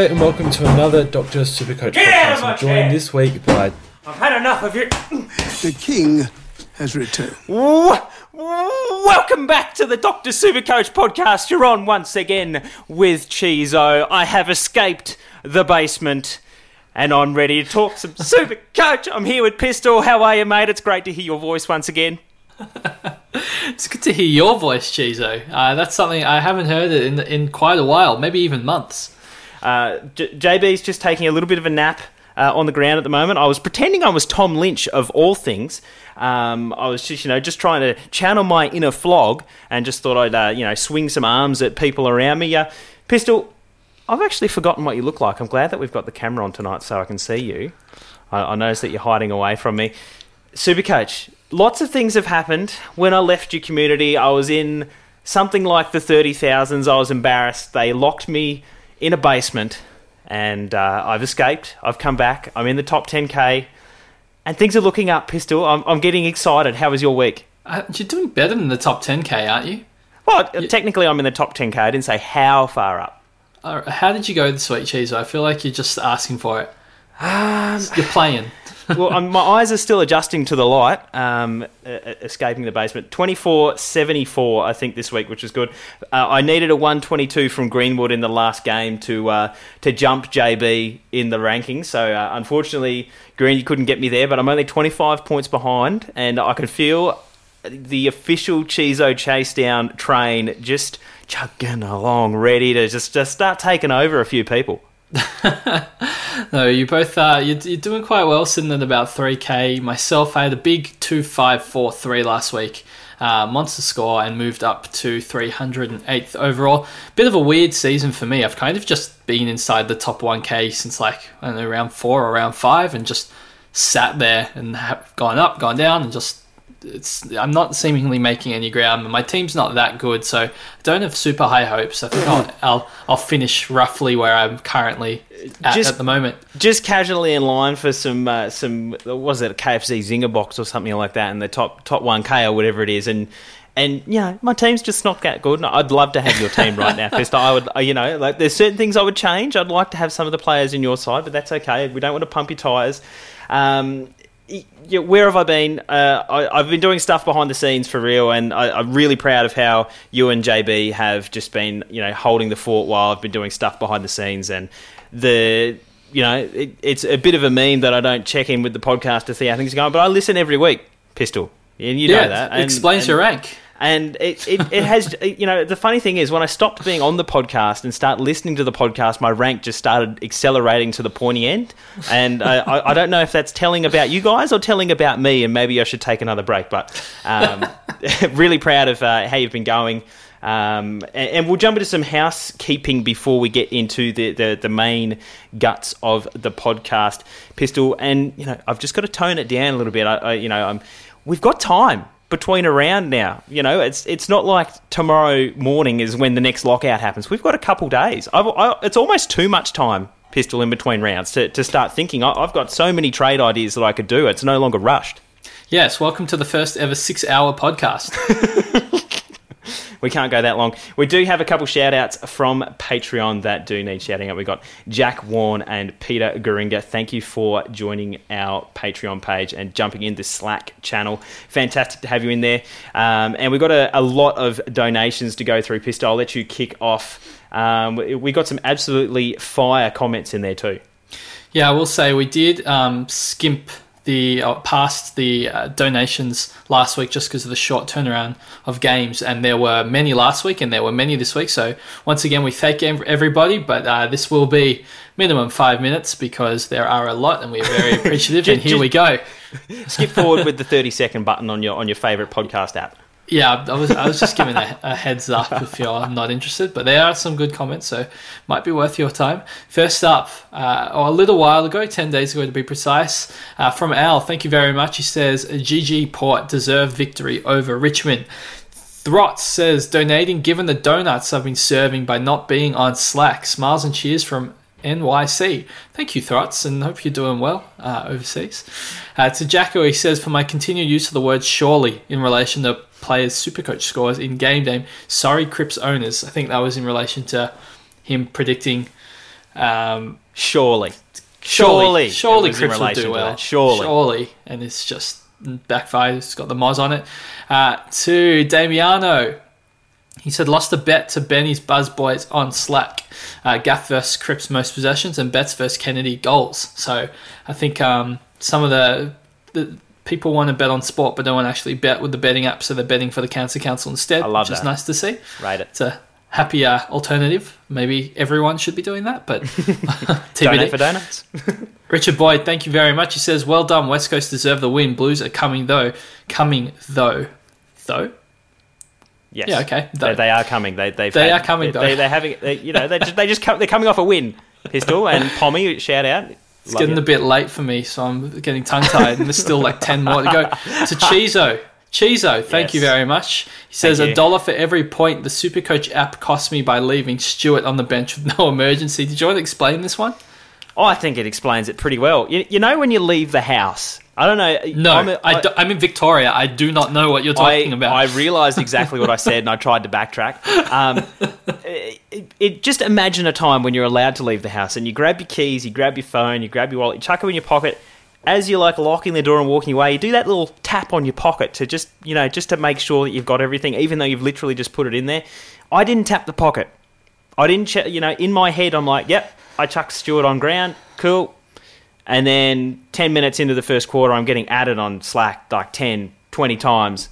Hello and welcome to another Doctor Supercoach Get out of podcast. my I'm joined chair. this week by I've had enough of you. The king has returned. Welcome back to the Doctor Supercoach podcast. You're on once again with Chizo. I have escaped the basement and I'm ready to talk some Supercoach. I'm here with Pistol. How are you, mate? It's great to hear your voice once again. It's good to hear your voice, Chizo. Uh, that's something I haven't heard it in in quite a while, maybe even months. Uh, J- JB's just taking a little bit of a nap uh, on the ground at the moment. I was pretending I was Tom Lynch of all things. Um, I was just, you know, just trying to channel my inner flog and just thought I'd, uh, you know, swing some arms at people around me. Uh, Pistol, I've actually forgotten what you look like. I'm glad that we've got the camera on tonight so I can see you. I, I noticed that you're hiding away from me. Supercoach, lots of things have happened. When I left your community, I was in something like the 30,000s. I was embarrassed. They locked me in a basement and uh, I've escaped. I've come back. I'm in the top 10k and things are looking up, Pistol. I'm, I'm getting excited. How was your week? Uh, you're doing better than the top 10k, aren't you? Well, technically, I'm in the top 10k. I didn't say how far up. Uh, how did you go this week, Chizo? I feel like you're just asking for it. Um, You're playing. Well, um, my eyes are still adjusting to the light, um, escaping the basement. 24 74, I think, this week, which is good. Uh, I needed a 122 from Greenwood in the last game to uh, to jump JB in the rankings. So, uh, unfortunately, Green, couldn't get me there, but I'm only 25 points behind, and I can feel the official Chizo chase down train just chugging along, ready to just, just start taking over a few people. No, you both uh, you're, you're doing quite well, sitting at about 3k. Myself, I had a big 2543 last week. Uh, monster score and moved up to 308th overall. Bit of a weird season for me. I've kind of just been inside the top 1k since like I don't know round four or round five, and just sat there and have gone up, gone down, and just it's. I'm not seemingly making any ground. My team's not that good, so I don't have super high hopes. I think I'll I'll, I'll finish roughly where I'm currently at, Just- at the moment. just casually in line for some uh, some was it a KFC Zinger box or something like that in the top top one K or whatever it is and. And you know, my team's just not that good. and I'd love to have your team right now, Festa. I would, you know, like there's certain things I would change. I'd like to have some of the players in your side, but that's okay. We don't want to pump your tyres. Um, yeah, where have I been? Uh, I, I've been doing stuff behind the scenes for real, and I, I'm really proud of how you and JB have just been, you know, holding the fort while I've been doing stuff behind the scenes. And the, you know, it, it's a bit of a meme that I don't check in with the podcast to see how things are going, but I listen every week, Pistol, and you yeah, know that. And, explains and- your rank. And it, it, it has, you know, the funny thing is when I stopped being on the podcast and start listening to the podcast, my rank just started accelerating to the pointy end. And I, I, I don't know if that's telling about you guys or telling about me, and maybe I should take another break. But um, really proud of uh, how you've been going. Um, and, and we'll jump into some housekeeping before we get into the, the, the main guts of the podcast, Pistol. And you know, I've just got to tone it down a little bit. I, I you know, I'm, we've got time between around now. You know, it's it's not like tomorrow morning is when the next lockout happens. We've got a couple days. I've, I, it's almost too much time, Pistol, in between rounds to, to start thinking. I, I've got so many trade ideas that I could do. It's no longer rushed. Yes, welcome to the first ever six hour podcast. We can't go that long. We do have a couple shout outs from Patreon that do need shouting out. We've got Jack Warren and Peter Goringa. Thank you for joining our Patreon page and jumping in the Slack channel. Fantastic to have you in there. Um, and we've got a, a lot of donations to go through. Pistol, I'll let you kick off. Um, we, we got some absolutely fire comments in there too. yeah, I will say we did um, skimp the uh, past the uh, donations last week just because of the short turnaround of games, and there were many last week and there were many this week. So once again, we thank everybody, but uh, this will be minimum five minutes because there are a lot, and we're very appreciative. and here we go. Skip forward with the 30 second button on your on your favorite podcast app. Yeah, I was I was just giving a, a heads up if you're not interested, but there are some good comments, so might be worth your time. First up, uh, or a little while ago, ten days ago to be precise, uh, from Al. Thank you very much. He says GG Port deserved victory over Richmond. Throt says donating given the donuts I've been serving by not being on Slack. Smiles and cheers from NYC. Thank you, Throts, and hope you're doing well uh, overseas. Uh, to Jacko, he says, for my continued use of the word surely in relation to players' supercoach scores in game day, sorry, Cripps owners. I think that was in relation to him predicting Um, Surely. surely, Surely. surely it was in Cripps will do well. Surely. surely, and it's just backfired. It's got the Moz on it. Uh, to Damiano, he said lost a bet to Benny's Buzz Boys on Slack. Uh, Gaff versus Cripps most possessions and Betts versus Kennedy goals. So I think um, some of the the people want to bet on sport, but don't want to actually bet with the betting app, so they're betting for the Cancer Council instead. I love which is that. nice to see. Right. it. It's a happier uh, alternative. Maybe everyone should be doing that, but TBD. For donuts. Richard Boyd, thank you very much. He says, "Well done, West Coast deserve the win. Blues are coming though, coming though, though. Yes. Yeah, okay. They, they are coming. They they've They had- are coming, They, though. they, they're having. They, you know, they just they just come, they're coming off a win. Pistol and Pommy shout out. It's getting a bit late for me, so I'm getting tongue tied, and there's still like ten more to go. To Chizo, Chizo, thank Yes. you very much. He says a dollar for every point the Supercoach app cost me by leaving Stewart on the bench with no emergency. Did you want to explain this one? I think it explains it pretty well. You, you know when you leave the house. I don't know. No, I'm, a- I, do, I'm in Victoria. I do not know what you're talking I, about. I realised exactly what I said and I tried to backtrack. Um, it, it, just imagine a time when you're allowed to leave the house and you grab your keys, you grab your phone, you grab your wallet, you chuck them in your pocket. As you're like locking the door and walking away, you do that little tap on your pocket to just, you know, just to make sure that you've got everything, even though you've literally just put it in there. I didn't tap the pocket. I didn't, ch- you know, in my head, I'm like, yep, I chucked Stewart on ground, cool. And then 10 minutes into the first quarter, I'm getting added on Slack like 10, 20 times.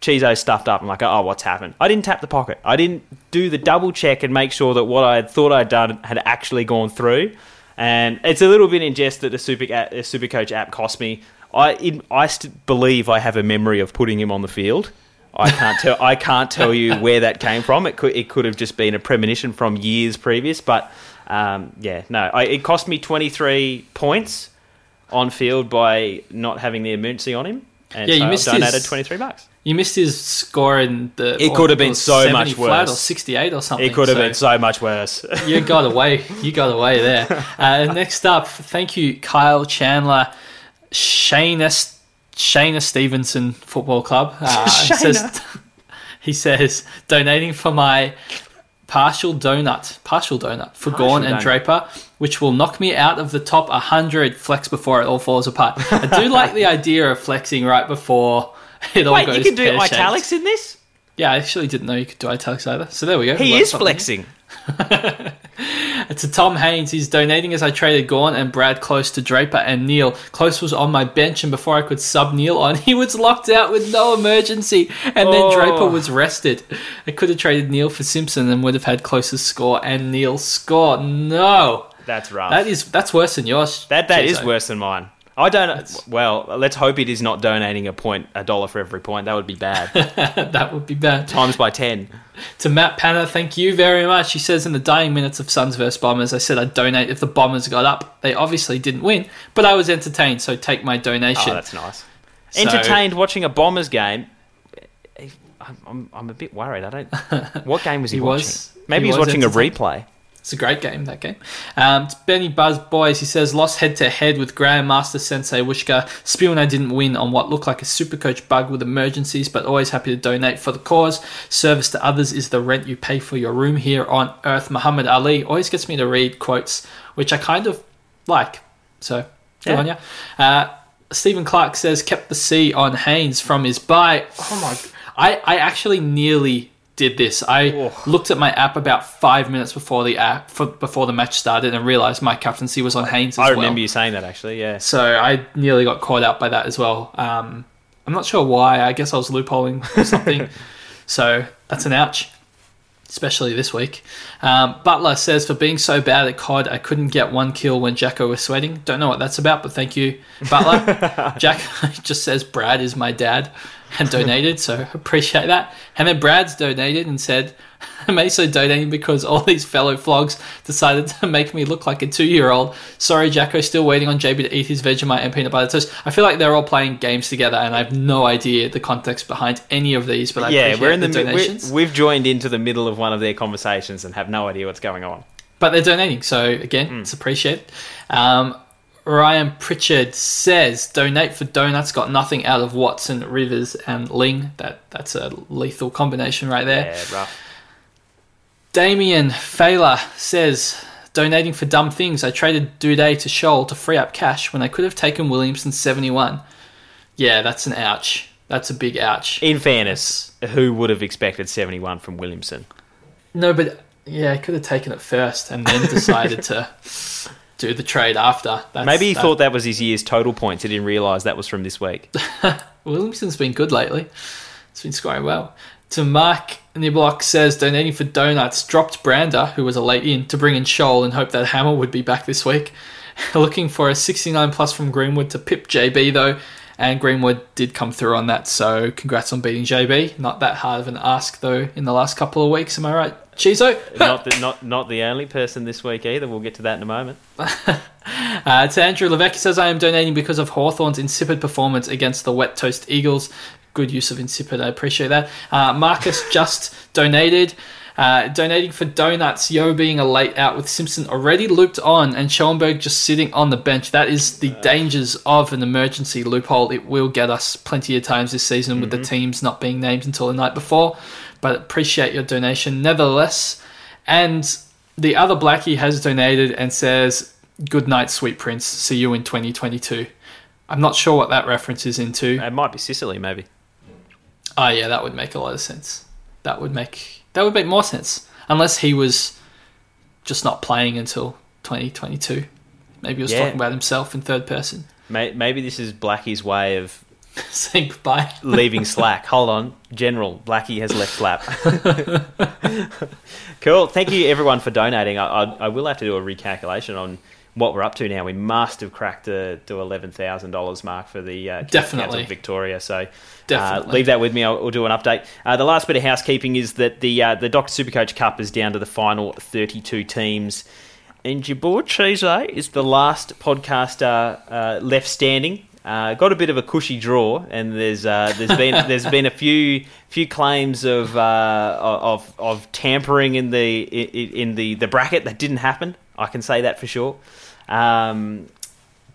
Chizo stuffed up. I'm like, oh, what's happened? I didn't tap the pocket. I didn't do the double check and make sure that what I had thought I'd done had actually gone through. And it's a little bit in jest that the Super the Supercoach app cost me. I I believe I have a memory of putting him on the field. I can't tell. I can't tell you where that came from. It could it could have just been a premonition from years previous. But um, yeah, no, I, it cost me 23 points on field by not having the emergency on him. And Yeah, you so missed donated his- 23 bucks. You missed his score in the. It could have been so 70 much flat or 68 or something. It could have so been so much worse. You got away. You got away there. Uh, next up, thank you, Kyle Chandler, Shayna, Shayna Stevenson Football Club. Uh, he says, he says, donating for my partial donut, partial donut for Gorn and donut. Draper, which will knock me out of the top 100 flex before it all falls apart. I do like the idea of flexing right before it all Wait, goes you can do italics in this? Yeah, I actually didn't know you could do italics either. So there we go. He is something. flexing. To Tom Haynes, he's donating as I traded Gorn and Brad Close to Draper and Neil. Close was on my bench, and before I could sub Neil on, he was locked out with no emergency, and then Oh. Draper was rested. I could have traded Neil for Simpson and would have had closest score and Neil score. No, That's rough. that is that's worse than yours. that that is worse than mine. I don't. Well, let's hope it is not donating a point, a dollar for every point. That would be bad. that would be bad. Times by ten. To Matt Panner, thank you very much. He says in the dying minutes of Suns vs Bombers, I said I'd donate if the Bombers got up. They obviously didn't win, but I was entertained, so take my donation. Oh, that's nice. So- Entertained watching a Bombers game. I'm, I'm, I'm a bit worried. I don't. What game was he, He watching? was- Maybe he he's was watching a replay. It's a great game, that game. Um, to Benny Buzz Boys, he says, lost head to head with Grandmaster Sensei Wishka. Spew and I didn't win on what looked like a supercoach bug with emergencies, but always happy to donate for the cause. Service to others is the rent you pay for your room here on Earth. Muhammad Ali always gets me to read quotes, which I kind of like. So, good Yeah. on you. Uh, Stephen Clark says, kept the C on Haynes from his buy. Oh my. I, I actually nearly did this. I looked at my app about five minutes before the app for, before the match started and realized my captaincy was on Haynes I well. remember you saying that actually. Yeah. So I nearly got caught out by that as well. Um, I'm not sure why. I guess I was loopholing or something. so that's an ouch, especially this week. Um, Butler says, for being so bad at COD, I couldn't get one kill when Jacko was sweating. Don't know what that's about, but thank you, Butler. Jack just says, Brad is my dad and donated, so appreciate that. And then Brad's donated and said, I'm also donating because all these fellow flogs decided to make me look like a two year old. Sorry, Jacko, still waiting on JB to eat his Vegemite and peanut butter toast. I feel like they're all playing games together, and I have no idea the context behind any of these, but I yeah, we're in the, the donations. we we've joined into the middle of one of their conversations and have no idea what's going on. but they're donating, so again, Hmm. it's appreciated. Um, Ryan Pritchard says, "Donate for donuts. Got nothing out of Watson, Rivers, and Ling. That that's a lethal combination right there." Yeah, rough. Damien Failer says, donating for dumb things. I traded Doedee to Sholl to free up cash when I could have taken Williamson 71. Yeah, that's an ouch. That's a big ouch. In fairness, who would have expected 71 from Williamson? No, but yeah, I could have taken it first and then decided to do the trade after. That's, Maybe he that- thought that was his year's total points. He didn't realise that was from this week. Williamson's been good lately. It's been scoring well. To Mark Niblock says donating for donuts dropped Brander, who was a late in, to bring in Sholl and hope that Hammer would be back this week. Looking for a 69 plus from Greenwood to pip JB though, and Greenwood did come through on that. So congrats on beating JB. Not that hard of an ask though in the last couple of weeks. Am I right, Chizo? not, the, not, not the only person this week either. We'll get to that in a moment. Uh, to Andrew Levesque says, I am donating because of Hawthorn's insipid performance against the Wet Toast Eagles. Good use of insipid, I appreciate that. Uh, Marcus just donated. Uh, donating for donuts, Yo being a late out with Simpson already looped on and Schoenberg just sitting on the bench. That is the dangers of an emergency loophole. It will get us plenty of times this season with the teams not being named until the night before. But appreciate your donation nevertheless. And the other Blackie has donated and says, Good night, sweet prince. See you in 2022. I'm not sure what that reference is into. It might be Sicily, maybe. Oh yeah, that would make a lot of sense. That would make that would make more sense. Unless he was just not playing until 2022. Maybe he was Yeah. talking about himself in third person. Maybe this is Blackie's way of Saying goodbye. leaving slack. Hold on, General Blackie has left slap. cool. Thank you everyone for donating. I, I, I will have to do a recalculation on what we're up to now. We must have cracked the, the eleven thousand dollars mark for the uh, Definitely. Of Victoria. So. Definitely. Uh, leave that with me. I'll, I'll do an update. Uh, the last bit of housekeeping is that the uh, the Doctor Supercoach Cup is down to the final 32 teams. And boy Cheese is the last podcaster uh, left standing. Uh, got a bit of a cushy draw, and there's uh, there's been there's been a few few claims of uh, of of tampering in the in the the bracket that didn't happen. I can say that for sure. Um,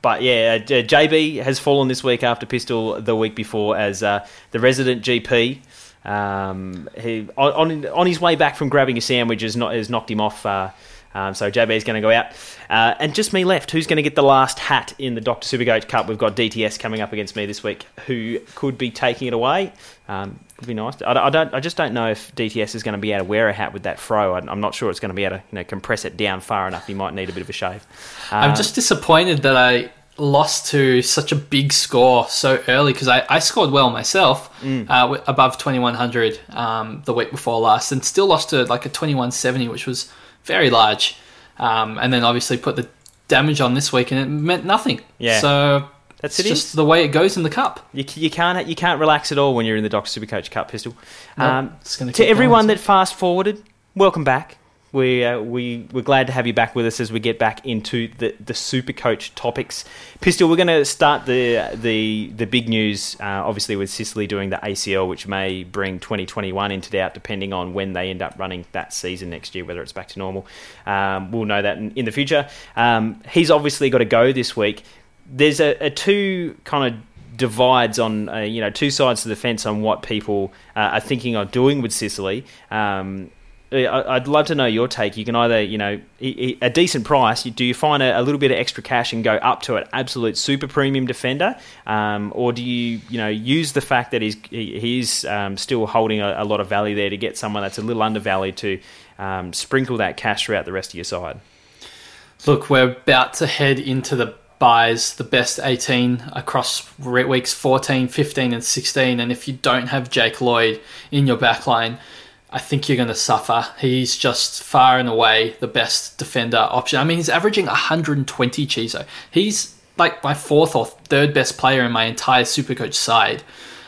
but yeah, uh, JB has fallen this week after Pistol the week before as uh, the resident GP. Um, he on on- on his way back from grabbing a sandwich has, not, has knocked him off. Uh, um, so JB is going to go out, uh, and just me left. Who's going to get the last hat in the Doctor Supercoach Cup? We've got DTS coming up against me this week. Who could be taking it away? Um, would be nice. I, I don't. I just don't know if DTS is going to be able to wear a hat with that fro. I'm I'm not sure it's going to be able to you know compress it down far enough. He might need a bit of a shave. I'm Um, just disappointed that I lost to such a big score so early because I, I scored well myself, Mm. uh, above 2100 um, the week before last, and still lost to like a 2170, which was very large. Um, and then obviously put the damage on this week, and it meant nothing. Yeah. So That's it's it just is. the way it goes in the cup. You, you can't you can't relax at all when you're in the Doctor Supercoach Cup pistol. Nope, Um, gonna everyone going. that fast forwarded, welcome back. We uh, we we're glad to have you back with us as we get back into the the super coach topics. Pistol, we're going to start the the the big news. Uh, obviously, with Sicily doing the ACL, which may bring 2021 into doubt, depending on when they end up running that season next year, whether it's back to normal. Um, we'll know that in, in the future. Um, he's obviously got to go this week. There's a, a two kind of divides on uh, you know two sides of the fence on what people uh, are thinking of doing with Sicily. Um, I'd love to know your take. You can either, you know, a decent price. Do you find a, little bit of extra cash and go up to an absolute super premium defender, um, or do you, you know, use the fact that he's he's um, still holding a, a lot of value there to get someone that's a little undervalued to um, sprinkle that cash throughout the rest of your side? Look, we're about to head into the buys, the best 18 across weeks 14, 15, and 16. And if you don't have Jake Lloyd in your backline, I think you're going to suffer. He's just far and away the best defender option. I mean, he's averaging 120 Chizo. He's like my fourth or third best player in my entire Supercoach side.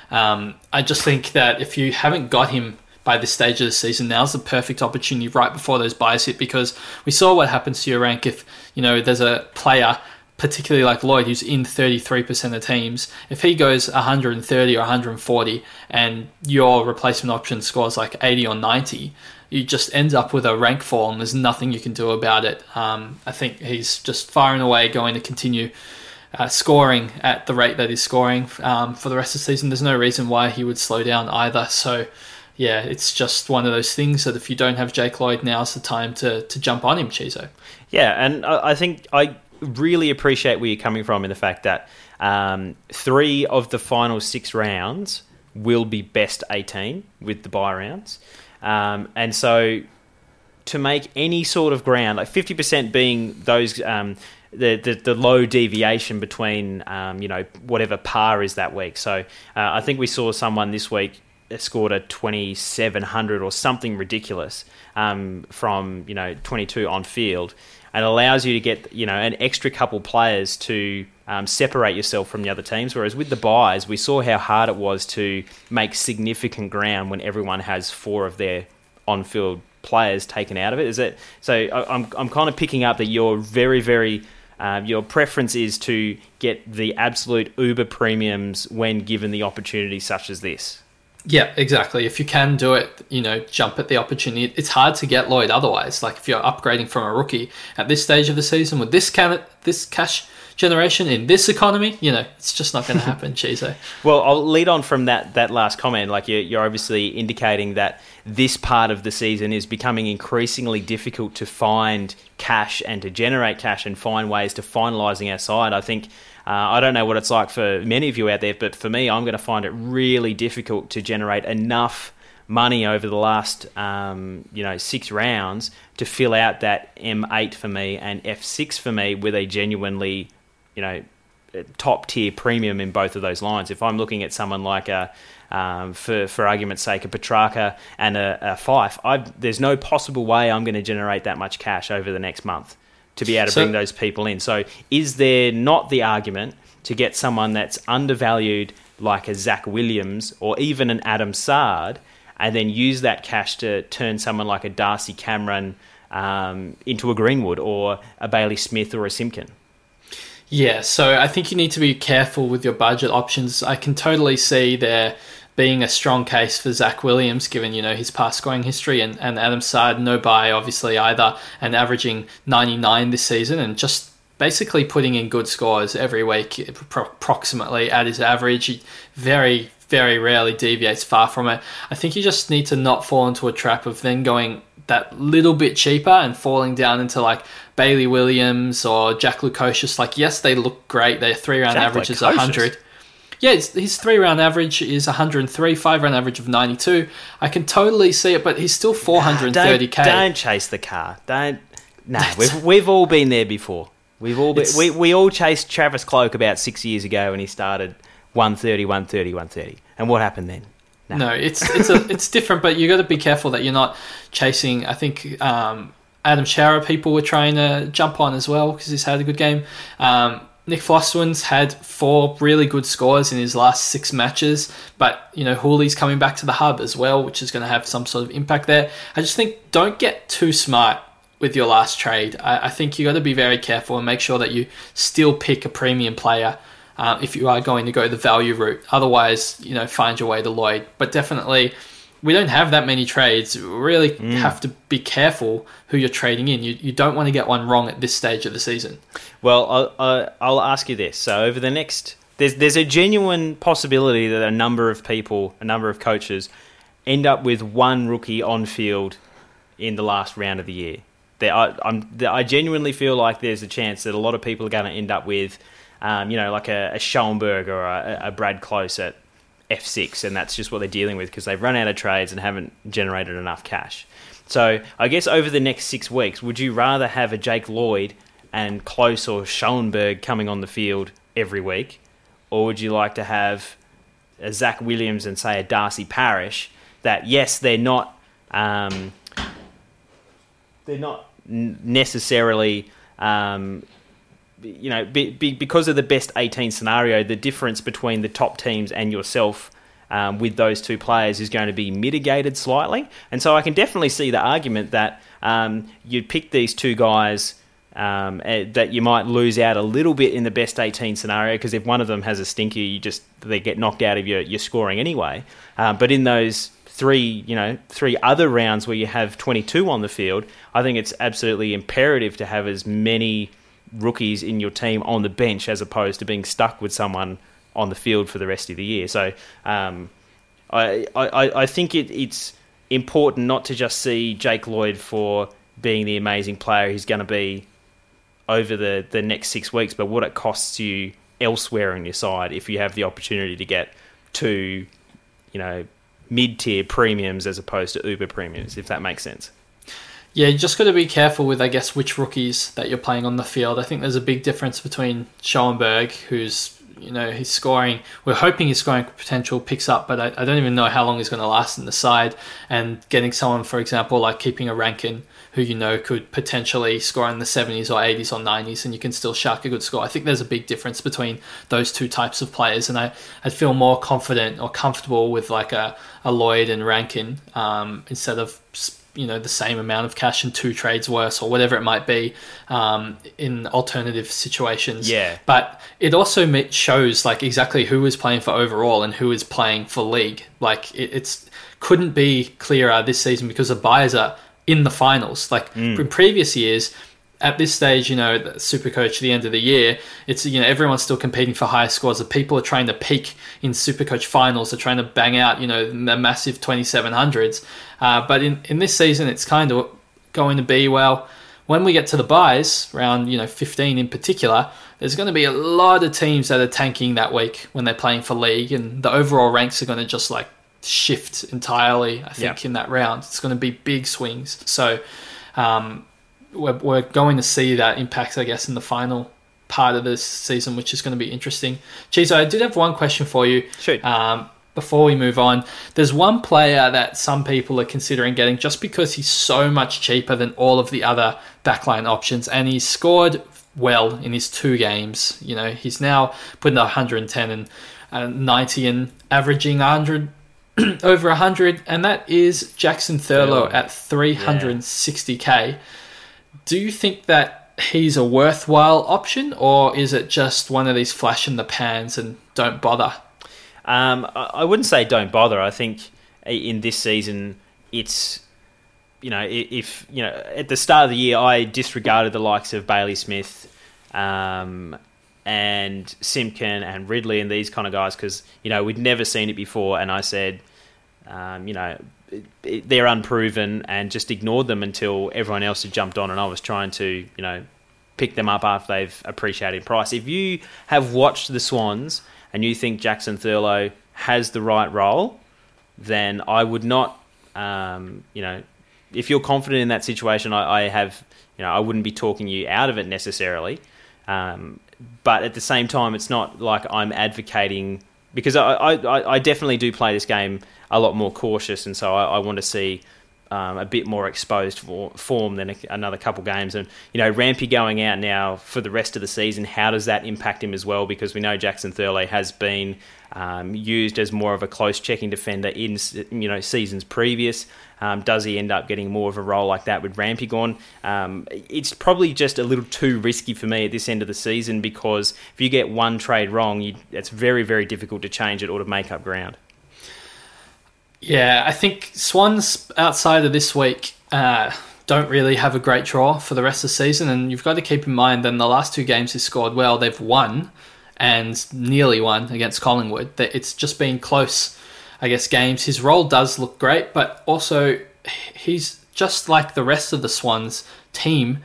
Um, I just think that if you haven't got him by this stage of the season, now's the perfect opportunity right before those buys hit because we saw what happens to your rank if you know there's a player, particularly like Lloyd, who's in 33% of teams. If he goes 130 or 140 and your replacement option scores like 80 or 90, you just end up with a rank fall and there's nothing you can do about it. Um, I think he's just far and away going to continue uh, scoring at the rate that he's scoring um, for the rest of the season. There's no reason why he would slow down either. So yeah, it's just one of those things that if you don't have Jake Lloyd, now's the time to, to jump on him, Chizo. Yeah, and I, I think I really appreciate where you're coming from in the fact that um, three of the final six rounds will be best 18 with the buy rounds. Um, and so to make any sort of ground, like 50% being those. Um, the, the, the low deviation between um, you know whatever par is that week. So uh, I think we saw someone this week scored a 2700 or something ridiculous um, from you know 22 on field and allows you to get you know an extra couple players to um, separate yourself from the other teams. Whereas with the buys, we saw how hard it was to make significant ground when everyone has four of their on-field players taken out of it. Is it so? I, I'm I'm kind of picking up that you're very very. Um, your preference is to get the absolute uber premiums when given the opportunity such as this. Yeah, exactly. If you can do it, you know, jump at the opportunity. It's hard to get Lloyd otherwise. Like if you're upgrading from a rookie at this stage of the season with this can this cash generation in this economy, you know, it's just not going to happen, Chizo. Well, I'll lead on from that that last comment. Like you're, you're obviously indicating that this part of the season is becoming increasingly difficult to find cash and to generate cash and find ways to finalising our side. I think uh, I don't know what it's like for many of you out there, but for me, I'm going to find it really difficult to generate enough money over the last um, you know six rounds to fill out that M8 for me and F6 for me with a genuinely you know top tier premium in both of those lines. If I'm looking at someone like a um, for for argument's sake, a Petrarca and a, a Fyfe, I've, there's no possible way I'm going to generate that much cash over the next month to be able to so, bring those people in. So, is there not the argument to get someone that's undervalued, like a Zach Williams or even an Adam Saad, and then use that cash to turn someone like a Darcy Cameron um, into a Greenwood or a Bailey Smith or a Simpkin? Yeah, so I think you need to be careful with your budget options. I can totally see there being a strong case for Zach Williams, given you know his past scoring history, and, and Adam Saad no buy obviously either, and averaging 99 this season, and just basically putting in good scores every week, approximately at his average. He very very rarely deviates far from it. I think you just need to not fall into a trap of then going that little bit cheaper and falling down into like Bailey Williams or Jack Lukosius. Like yes, they look great. Their three round Jack average is 100 yeah, his three round average is 103, five round average of 92. I can totally see it, but he's still 430k. Don't, don't chase the car. Don't. No, nah, we've we've all been there before. We've all been, we we all chased Travis Cloke about six years ago when he started 130, 130, 130. And what happened then? No, it's it's a, it's different, but you got to be careful that you're not chasing. I think um, Adam Shower people were trying to jump on as well because he's had a good game. Um, Nick Vlastuin's had four really good scores in his last six matches, but you know Houli's coming back to the hub as well, which is going to have some sort of impact there. I just think don't get too smart with your last trade. I, I think you got to be very careful and make sure that you still pick a premium player uh, if you are going to go the value route. Otherwise, you know, find your way to Lloyd. But definitely we don't have that many trades. Really mm. have to be careful who you're trading in. You, you don't want to get one wrong at this stage of the season. Well, I'll, I'll ask you this. So over the next, there's there's a genuine possibility that a number of people, a number of coaches, end up with one rookie on field in the last round of the year. There, I, I'm, I genuinely feel like there's a chance that a lot of people are going to end up with, um, you know, like a, a Schoenberg or a, a Brad Close at F6, and that's just what they're dealing with because they've run out of trades and haven't generated enough cash. So I guess over the next six weeks, would you rather have a Jake Lloyd and Close or Schoenberg coming on the field every week, or would you like to have a Zach Williams and say a Darcy Parish that yes, they're not um, they're not necessarily um, you know, be, be, because of the best 18 scenario, the difference between the top teams and yourself um, with those two players is going to be mitigated slightly. And so I can definitely see the argument that um, you'd pick these two guys. Um, uh, that you might lose out a little bit in the best 18 scenario because if one of them has a stinker, you just they get knocked out of your, your scoring anyway. Uh, but in those three, you know, three other rounds where you have 22 on the field, I think it's absolutely imperative to have as many rookies in your team on the bench as opposed to being stuck with someone on the field for the rest of the year. So, um, I, I, I think it, it's important not to just see Jake Lloyd for being the amazing player he's going to be over the, the next six weeks, but what it costs you elsewhere on your side if you have the opportunity to get two, you know, mid tier premiums as opposed to uber premiums, if that makes sense. Yeah, you just got to be careful with, I guess, which rookies that you're playing on the field. I think there's a big difference between Schoenberg, who's, you know, he's scoring, we're hoping his scoring potential picks up, but I, I don't even know how long he's going to last in the side. And getting someone, for example, like keeping a Rankin, who you know could potentially score in the 70s or 80s or 90s, and you can still shark a good score. I think there's a big difference between those two types of players, and I, I'd feel more confident or comfortable with like a, a Lloyd and Rankin um, instead of you know the same amount of cash and two trades worse or whatever it might be um, in alternative situations. Yeah. But it also shows like exactly who is playing for overall and who is playing for league. Like it, it's couldn't be clearer this season because the buyers are in the finals. Like mm. in previous years, at this stage, you know, super coach at the end of the year, it's, you know, everyone's still competing for high scores. The people are trying to peak in super coach finals. They're trying to bang out, you know, the massive 2700s. Uh, but in, in this season, it's kind of going to be, well, when we get to the buys, round, you know, 15 in particular, there's going to be a lot of teams that are tanking that week when they're playing for league. And the overall ranks are going to just like shift entirely, I think, yep. in that round. It's going to be big swings. So, um, we're, we're going to see that impact, I guess, in the final part of this season, which is going to be interesting. Chizo, I did have one question for you. Shoot. Um, before we move on, there's one player that some people are considering getting just because he's so much cheaper than all of the other backline options, and he's scored well in his two games. You know, he's now putting 110 and uh, 90 and averaging 100 over 100, and that is Jackson Thurlow at 360k. Yeah. Do you think that he's a worthwhile option, or is it just one of these flash in the pans and don't bother? Um, I wouldn't say don't bother. I think in this season, it's you know if you know at the start of the year, I disregarded the likes of Bailey Smith. Um, and Simpkin and Ridley and these kind of guys because you know we'd never seen it before, and I said, um, you know, they're unproven and just ignored them until everyone else had jumped on and I was trying to, you know, pick them up after they've appreciated price. If you have watched the Swans and you think Jackson Thurlow has the right role, then I would not, um, you know, if you're confident in that situation, I, I, have, you know, I wouldn't be talking you out of it necessarily. Um, but at the same time, it's not like I'm advocating because I, I, I definitely do play this game a lot more cautious, and so I, I want to see um, a bit more exposed for, form than a, another couple games. And you know, Rampy going out now for the rest of the season, how does that impact him as well? Because we know Jackson Thurlow has been um, used as more of a close checking defender in you know seasons previous. Um, does he end up getting more of a role like that with Rampy gone? Um, it's probably just a little too risky for me at this end of the season because if you get one trade wrong, you, it's very very difficult to change it or to make up ground. Yeah, I think Swans outside of this week uh, don't really have a great draw for the rest of the season, and you've got to keep in mind that in the last two games he scored well, they've won and nearly won against Collingwood. That It's just been close, I guess, games. His role does look great, but also he's just like the rest of the Swans team.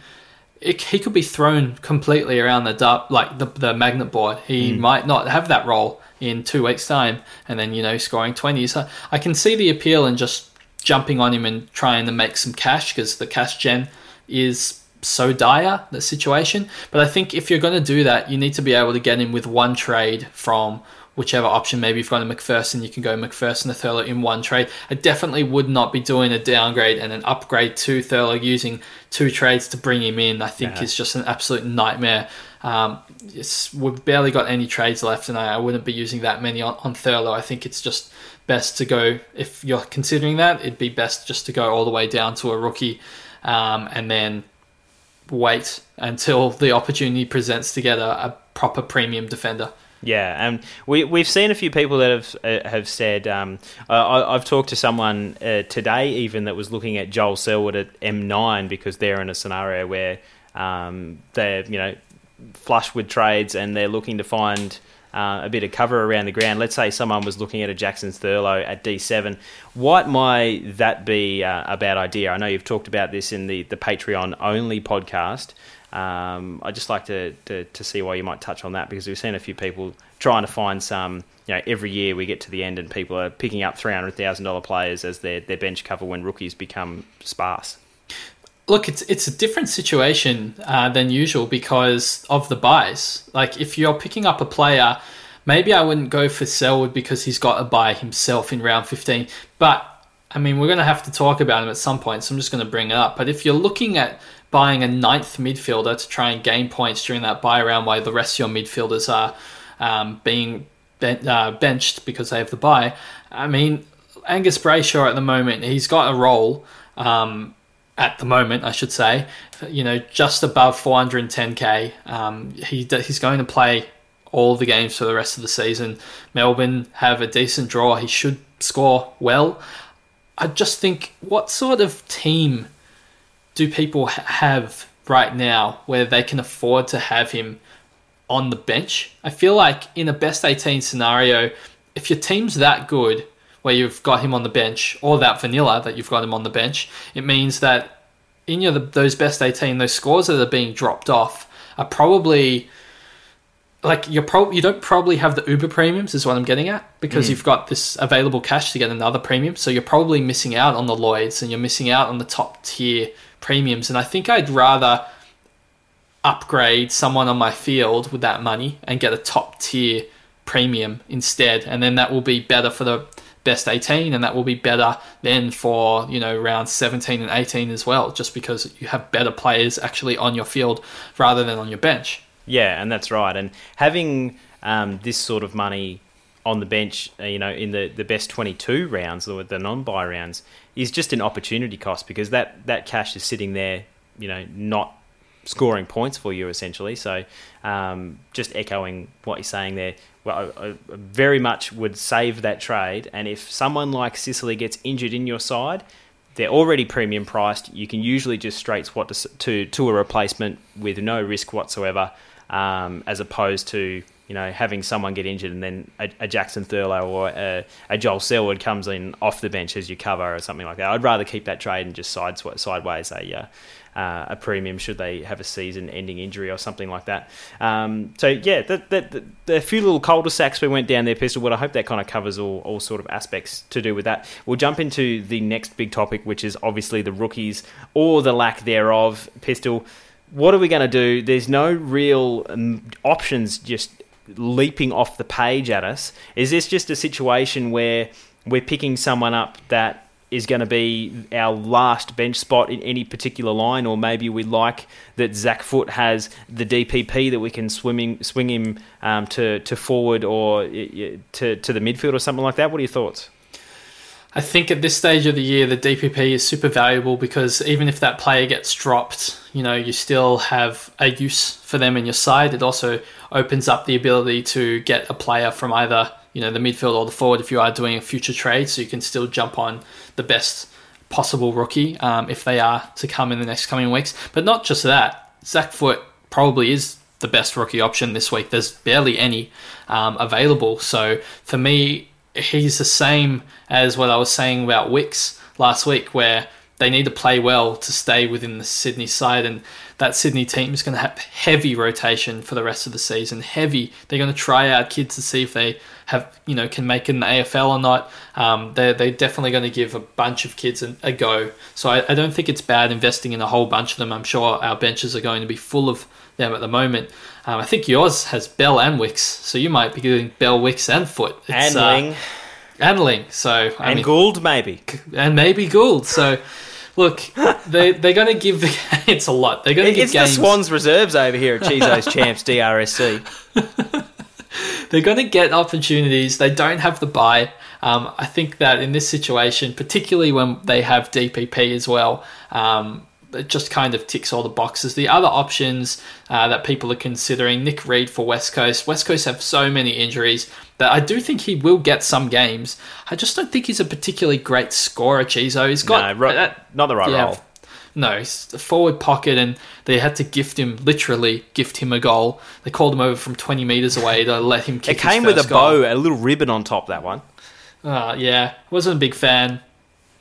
It, he could be thrown completely around the like the, the magnet board. He mm. might not have that role in two weeks' time, and then you know scoring twenty. So I can see the appeal in just jumping on him and trying to make some cash because the cash gen is so dire the situation. But I think if you're going to do that, you need to be able to get him with one trade from whichever option. Maybe you've got a McPherson, you can go McPherson to Thurlow in one trade. I definitely would not be doing a downgrade and an upgrade to Thurlow using two trades to bring him in. I think yeah. is just an absolute nightmare. Um, we've barely got any trades left, and I, I wouldn't be using that many on, on Thurlow. I think it's just best to go if you're considering that. It'd be best just to go all the way down to a rookie, um, and then wait until the opportunity presents to get a, a proper premium defender. Yeah, and we we've seen a few people that have uh, have said. Um, I, have talked to someone uh, today even that was looking at Joel Selwood at M9 because they're in a scenario where um, they're you know flush with trades and they're looking to find uh, a bit of cover around the ground. Let's say someone was looking at a Jackson Thurlow at D7. What might that be uh, a bad idea? I know you've talked about this in the, the Patreon only podcast. Um, I'd just like to, to, to see why you might touch on that because we've seen a few people trying to find some. You know, every year we get to the end and people are picking up three hundred thousand dollar players as their, their bench cover when rookies become sparse. Look, it's it's a different situation uh, than usual because of the buys. Like if you're picking up a player, maybe I wouldn't go for Selwood because he's got a buy himself in round 15. But I mean, we're going to have to talk about him at some point, so I'm just going to bring it up. But if you're looking at buying a ninth midfielder to try and gain points during that buy round while the rest of your midfielders are um, being ben- uh, benched because they have the buy, I mean, Angus Brayshaw at the moment, he's got a role. Um, at the moment, I should say, you know, just above 410k. Um, he he's going to play all the games for the rest of the season. Melbourne have a decent draw. He should score well. I just think, what sort of team do people have right now where they can afford to have him on the bench? I feel like in a best 18 scenario, if your team's that good, where you've got him on the bench, or that vanilla that you've got him on the bench, it means that in your those best 18, those scores that are being dropped off are probably like you're pro- you don't probably have the Uber premiums is what I'm getting at because Mm. you've got this available cash to get another premium. So you're probably missing out on the Lloyds and you're missing out on the top tier premiums. And I think I'd rather upgrade someone on my field with that money and get a top tier premium instead. And then that will be better for the best 18 and that will be better then for, you know, round 17 and 18 as well, just because you have better players actually on your field rather than on your bench. Yeah, and that's right. And having um, this sort of money on the bench, uh, you know, in the, the best 22 rounds or the non-buy rounds is just an opportunity cost because that, that cash is sitting there, you know, not scoring points for you essentially. So um, just echoing what you're saying there, well, I, I very much would save that trade. And if someone like Sicily gets injured in your side, they're already premium priced. You can usually just straight swap to to, to a replacement with no risk whatsoever, um, as opposed to you know having someone get injured and then a, a Jackson Thurlow or a, a Joel Selwood comes in off the bench as you cover or something like that. I'd rather keep that trade and just side sideways a uh, uh, a premium should they have a season-ending injury or something like that. Um, so yeah, the, the, the, the few little cul-de-sacs we went down there, Pistol. But I hope that kind of covers all, all sort of aspects to do with that. We'll jump into the next big topic, which is obviously the rookies or the lack thereof. Pistol, what are we going to do? There's no real um, options just leaping off the page at us. Is this just a situation where we're picking someone up that is going to be our last bench spot in any particular line, or maybe we like that Zach Foot has the DPP that we can swimming swing him um, to to forward or to to the midfield or something like that. What are your thoughts? I think at this stage of the year, the DPP is super valuable because even if that player gets dropped, you know, you still have a use for them in your side. It also opens up the ability to get a player from either, you know, the midfield or the forward if you are doing a future trade. So you can still jump on the best possible rookie um, if they are to come in the next coming weeks. But not just that, Zach Foot probably is the best rookie option this week. There's barely any um, available. So for me, he's the same as what I was saying about Wicks last week, where they need to play well to stay within the Sydney side, and that Sydney team is going to have heavy rotation for the rest of the season. Heavy. They're going to try out kids to see if they have, you know, can make an AFL or not. Um, they're, they're definitely going to give a bunch of kids a, a go. So I, I don't think it's bad investing in a whole bunch of them. I'm sure our benches are going to be full of them at the moment. Um, I think yours has Bell and Wicks, so you might be doing Bell, Wicks, and Foot. It's, And uh, Ling and Ling. So I and mean, Gould, maybe. and maybe Gould. So look, they they're going to give the it's a lot. They're going to give It's the. Swans reserves over here at Chizo's Champs DRSC. They're going to get opportunities. They don't have the buy. Um, I think that in this situation, particularly when they have DPP as well, um, it just kind of ticks all the boxes. The other options uh, that people are considering, Nick Reed for West Coast. West Coast have so many injuries that I do think he will get some games. I just don't think he's a particularly great scorer, Chizo. He's got no, ro- uh, not the right yeah. role. No, he's a forward pocket, and they had to gift him, literally gift him a goal. They called him over from 20 metres away to let him kick It came with a goal. bow, a little ribbon on top. That one. Uh, yeah, wasn't a big fan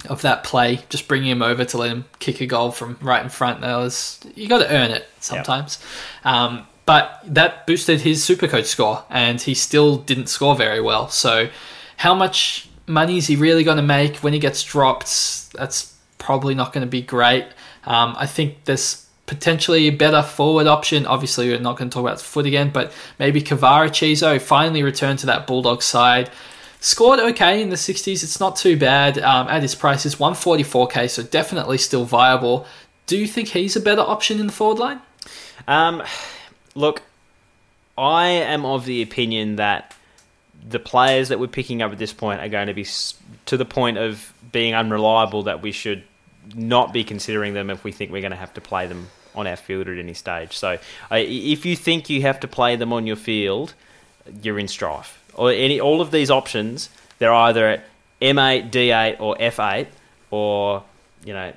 of that play. Just bringing him over to let him kick a goal from right in front. That was you got to earn it sometimes. Um, but that boosted his Supercoach score, and he still didn't score very well. So, how much money is he really going to make when he gets dropped? That's probably not going to be great. Um, I think there's potentially a better forward option. Obviously, we're not going to talk about foot again, but maybe Kavara Chizo finally returned to that Bulldog side. Scored okay in the 60s. It's not too bad um, at his price. It's 144k, so definitely still viable. Do you think he's a better option in the forward line? Um, look, I am of the opinion that the players that we're picking up at this point are going to be to the point of being unreliable that we should not be considering them if we think we're going to have to play them on our field at any stage. So, if you think you have to play them on your field, you're in strife. Or any all of these options, they're either at M8, D8, or F8, or you know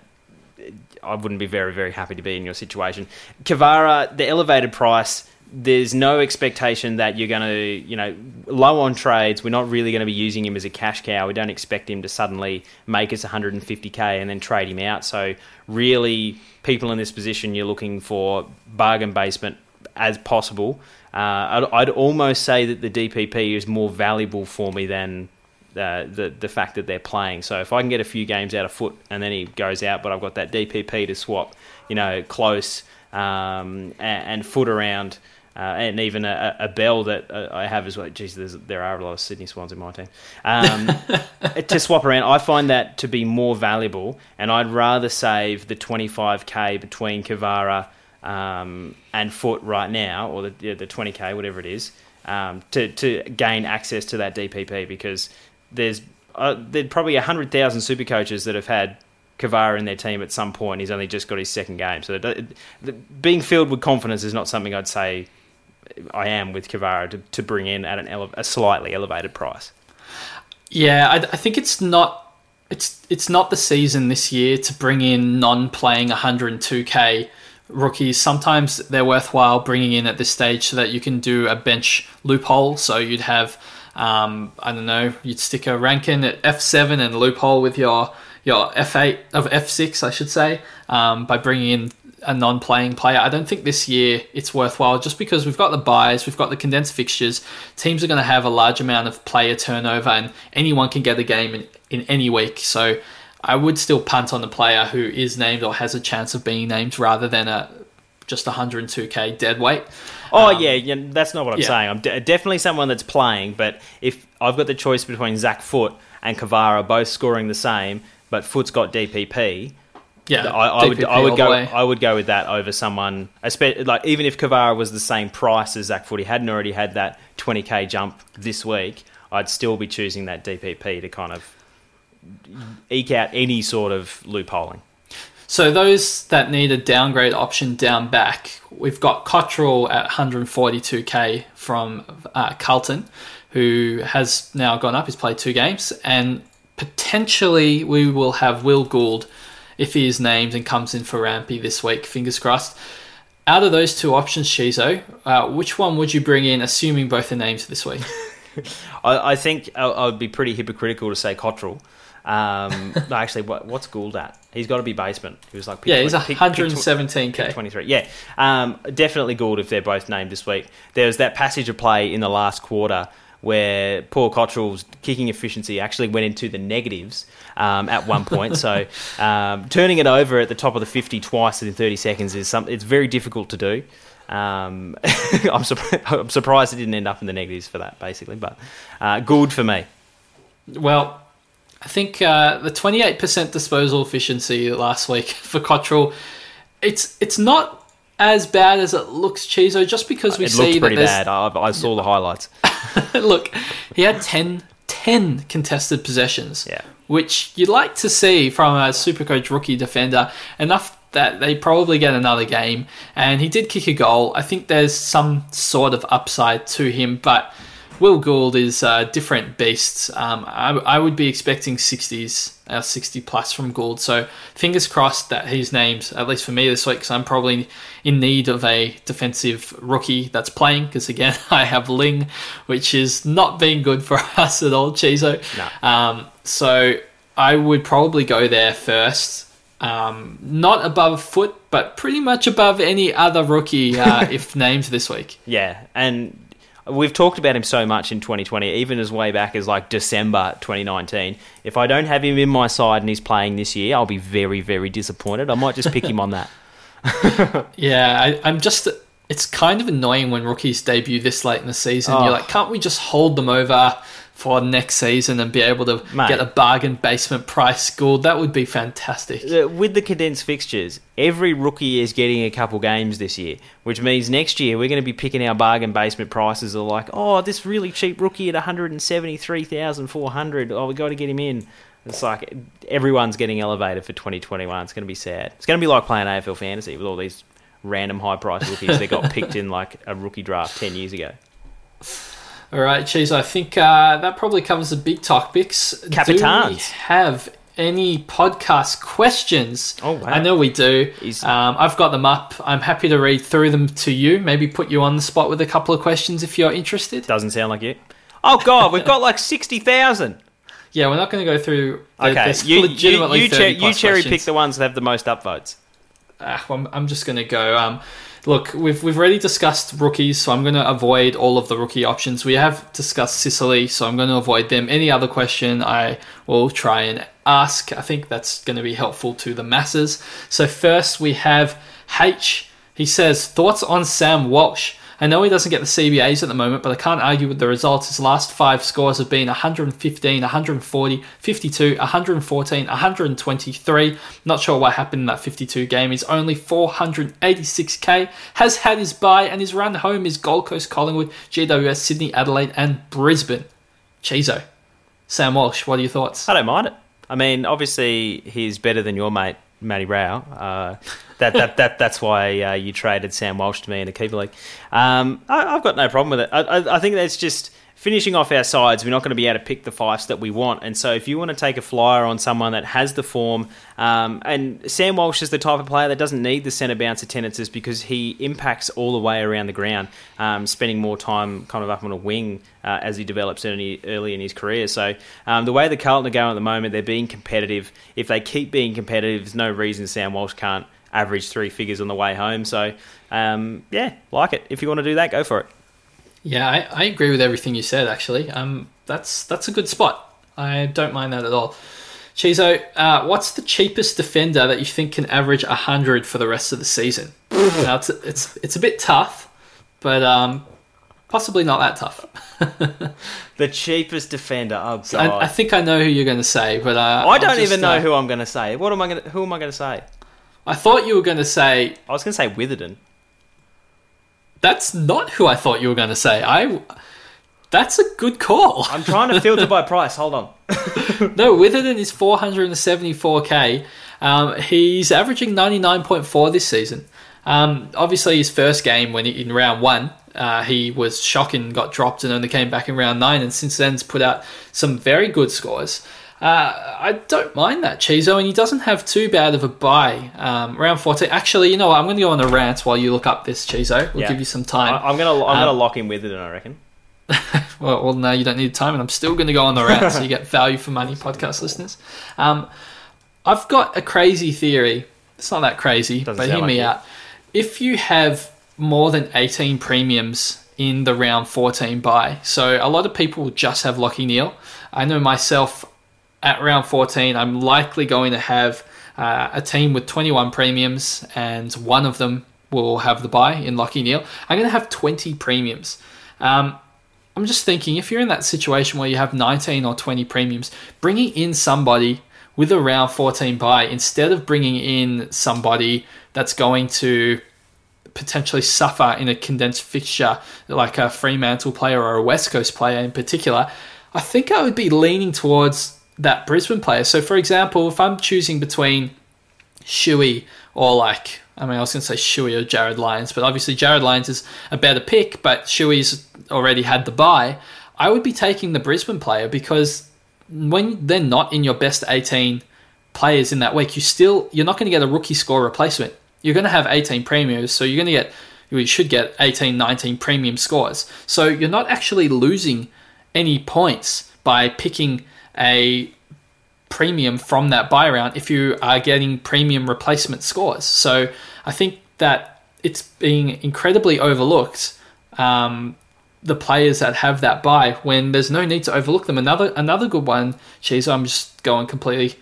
I wouldn't be very, very happy to be in your situation. Kavara, the elevated price, there's no expectation that you're going to, you know, low on trades. We're not really going to be using him as a cash cow. We don't expect him to suddenly make us 150k and then trade him out. So, really, people in this position, you're looking for bargain basement as possible. Uh, I'd, I'd almost say that the DPP is more valuable for me than uh, the the fact that they're playing. So if I can get a few games out of foot and then he goes out, but I've got that DPP to swap, you know, close um, and, and foot around. Uh, and even a, a bell that uh, I have as well. Geez, there are a lot of Sydney Swans in my team. Um, to swap around, I find that to be more valuable, and I'd rather save the 25k between Kavara um, and Foot right now, or the, the 20k, whatever it is, um, to, to gain access to that DPP because there's uh, there's probably 100,000 super coaches that have had Kavara in their team at some point. He's only just got his second game. So being filled with confidence is not something I'd say I am with Kavara to, to bring in at an ele- a slightly elevated price. Yeah, I, I think it's not it's it's not the season this year to bring in non-playing 102k rookies. Sometimes they're worthwhile bringing in at this stage so that you can do a bench loophole. So you'd have um, I don't know, you'd stick a Rankin at F7 and loophole with your your F8 of F6, I should say, um, by bringing in a non-playing player. I don't think this year it's worthwhile just because we've got the buys, we've got the condensed fixtures. Teams are going to have a large amount of player turnover, and anyone can get a game in, in any week. So I would still punt on the player who is named or has a chance of being named rather than a just 102k dead weight. Oh um, yeah, yeah, that's not what I'm yeah. saying. I'm de- definitely someone that's playing, but if I've got the choice between Zac Foot and Kavara both scoring the same, but Foot's got DPP, Yeah, I, I would I would go. I would go with that over someone, like even if Kavara was the same price as Zac Foot, he hadn't already had that 20k jump this week. I'd still be choosing that DPP to kind of eke out any sort of loopholing. So those that need a downgrade option down back, we've got Cottrell at 142k from uh, Carlton, who has now gone up. He's played two games, and potentially we will have Will Gould if he is named and comes in for Rampy this week. Fingers crossed. Out of those two options, Shizo, uh, which one would you bring in, assuming both are names this week? I, I think I, I would be pretty hypocritical to say Cottrell. Um, no, actually, what, what's Gould at? He's got to be basement. He was like, yeah, he's twen- pick- pick 117k. 23. Yeah, um, definitely Gould if they're both named this week. There was that passage of play in the last quarter where Paul Cottrell's kicking efficiency actually went into the negatives um, at one point. so um, turning it over at the top of the 50 twice in 30 seconds is something. it's very difficult to do. Um, I'm, I'm surprised it didn't end up in the negatives for that, basically. But uh, Gould for me. Well, I think uh, the 28% disposal efficiency last week for Cottrell, it's it's not as bad as it looks, Chizo, just because we It see that pretty bad. I, I saw the highlights. Look, he had 10, 10 contested possessions, Yeah. which you'd like to see from a Supercoach rookie defender. Enough that they probably get another game. And he did kick a goal. I think there's some sort of upside to him, but Will Gould is a different beast. Um, I, I would be expecting 60s, uh, 60 plus from Gould. So fingers crossed that he's named, at least for me this week, because I'm probably in need of a defensive rookie that's playing. Because again, I have Ling, which is not being good for us at all, Chizo. No. Um, so I would probably go there first. Um, not above foot, but pretty much above any other rookie uh, if named this week. Yeah, and we've talked about him so much in 2020, even as way back as like December 2019. If I don't have him in my side and he's playing this year, I'll be very, very disappointed. I might just pick him on that. Yeah, I, I'm just. It's kind of annoying when rookies debut this late in the season. Oh. You're like, can't we just hold them over for next season and be able to Mate. get a bargain basement price Gould? That would be fantastic. With the condensed fixtures, every rookie is getting a couple games this year, which means next year we're going to be picking our bargain basement prices of like, oh, this really cheap rookie at 173,400. Oh, we got to get him in. It's like everyone's getting elevated for 2021. It's going to be sad. It's going to be like playing AFL fantasy with all these random high price rookies that got picked in like a rookie draft 10 years ago. All right, Cheese. I think uh, that probably covers the big topics. Do we have any podcast questions? Oh, wow. I know we do. Um, I've got them up. I'm happy to read through them to you. Maybe put you on the spot with a couple of questions if you're interested. Doesn't sound like it. Oh, God, we've got like 60,000. Yeah, we're not going to go through. The, Okay, you, you, legitimately you, 30 cher- you cherry pick the ones that have the most upvotes. Ah, well, I'm, I'm just going to go. Um, look, we've we've already discussed rookies, so I'm going to avoid all of the rookie options. We have discussed Sicily, so I'm going to avoid them. Any other question, I will try and ask. I think that's going to be helpful to the masses. So first, we have H. He says thoughts on Sam Walsh. I know he doesn't get the CBAs at the moment, but I can't argue with the results. His last five scores have been 115, 140, 52, 114, 123. Not sure what happened in that 52 game. He's only 486k, has had his bye, and his run home is Gold Coast, Collingwood, GWS, Sydney, Adelaide, and Brisbane. Chizo. Sam Walsh, what are your thoughts? I don't mind it. I mean, obviously, he's better than your mate, Matty Rowell. Uh, that, that, that, that's why uh, you traded Sam Walsh to me in a keeper league. Um, I, I've got no problem with it. I, I, I think that's just finishing off our sides. We're not going to be able to pick the fives that we want. And so if you want to take a flyer on someone that has the form, um, and Sam Walsh is the type of player that doesn't need the centre bounce attendances because he impacts all the way around the ground, um, spending more time kind of up on a wing uh, as he develops early, early in his career. So um, the way the Carlton are going at the moment, they're being competitive. If they keep being competitive, there's no reason Sam Walsh can't average three figures on the way home. So um, yeah, like it. If you want to do that, go for it. Yeah, I, I agree with everything you said. Actually, um, that's that's a good spot. I don't mind that at all. Chizo, uh, what's the cheapest defender that you think can average hundred for the rest of the season? now it's it's it's a bit tough, but um, possibly not that tough. The cheapest defender. Oh. I, I think I know who you're going to say, but uh, I don't just, even know uh, who I'm going to say. What am I going? Who am I going to say? I thought you were going to say. I was going to say Witherden. That's not who I thought you were going to say. I. That's a good call. I'm trying to filter by price. Hold on. No, Witherden is 474k. Um, he's averaging 99.4 this season. Um, obviously, his first game when he, in round one, uh, he was shocking, got dropped, and only came back in round nine. And since then, then's put out some very good scores. Uh, I don't mind that Chizo, and he doesn't have too bad of a buy. Um, round 14. Actually, you know what? I'm going to go on a rant while you look up this Chizo. We'll Yeah. give you some time. I, I'm going to I'm going to Um, lock in Witherden. I reckon. Well, well, no, you don't need time, and I'm still going to go on the rant so you get value for money, podcast listeners. Um, I've got a crazy theory. It's not that crazy, Doesn't but hear me like it. out. If you have more than 18 premiums in the round 14 buy, so a lot of people just have Lachie Neale. I know myself at round 14, I'm likely going to have uh, a team with 21 premiums, and one of them will have the buy in Lachie Neale. I'm going to have 20 premiums. Um, I'm just thinking if you're in that situation where you have 19 or 20 premiums, bringing in somebody with a round 14 buy instead of bringing in somebody that's going to potentially suffer in a condensed fixture like a Fremantle player or a West Coast player in particular, I think I would be leaning towards that Brisbane player. So, for example, if I'm choosing between Shuey or like I mean I was going to say Shuey or Jarryd Lyons, but obviously Jarryd Lyons is a better pick, but Shuey's already had the buy. I would be taking the Brisbane player because when they're not in your best 18 players in that week, you still you're not going to get a rookie score replacement. You're going to have 18 premiums, so you're going to get you should get 18, 19 premium scores. So you're not actually losing any points by picking a premium from that buy round if you are getting premium replacement scores. So I think that it's being incredibly overlooked. Um, the players that have that buy when there's no need to overlook them. Another another good one. Jeez, I'm just going completely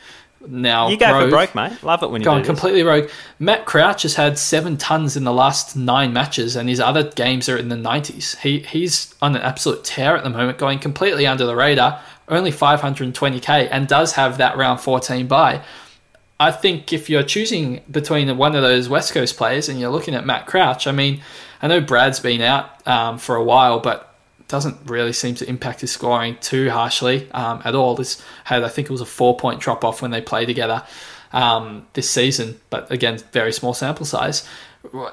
now. You go rogue, for broke, mate. Love it when you Going completely rogue. Matt Crouch has had seven tons in the last nine matches, and his other games are in the 90s. He he's on an absolute tear at the moment, going completely under the radar. Only 520k, and does have that round 14 buy. I think if you're choosing between one of those West Coast players and you're looking at Matt Crouch, I mean, I know Brad's been out um, for a while, but doesn't really seem to impact his scoring too harshly um, at all. This had, I think it was a four point drop off when they play together um, this season, but again, very small sample size.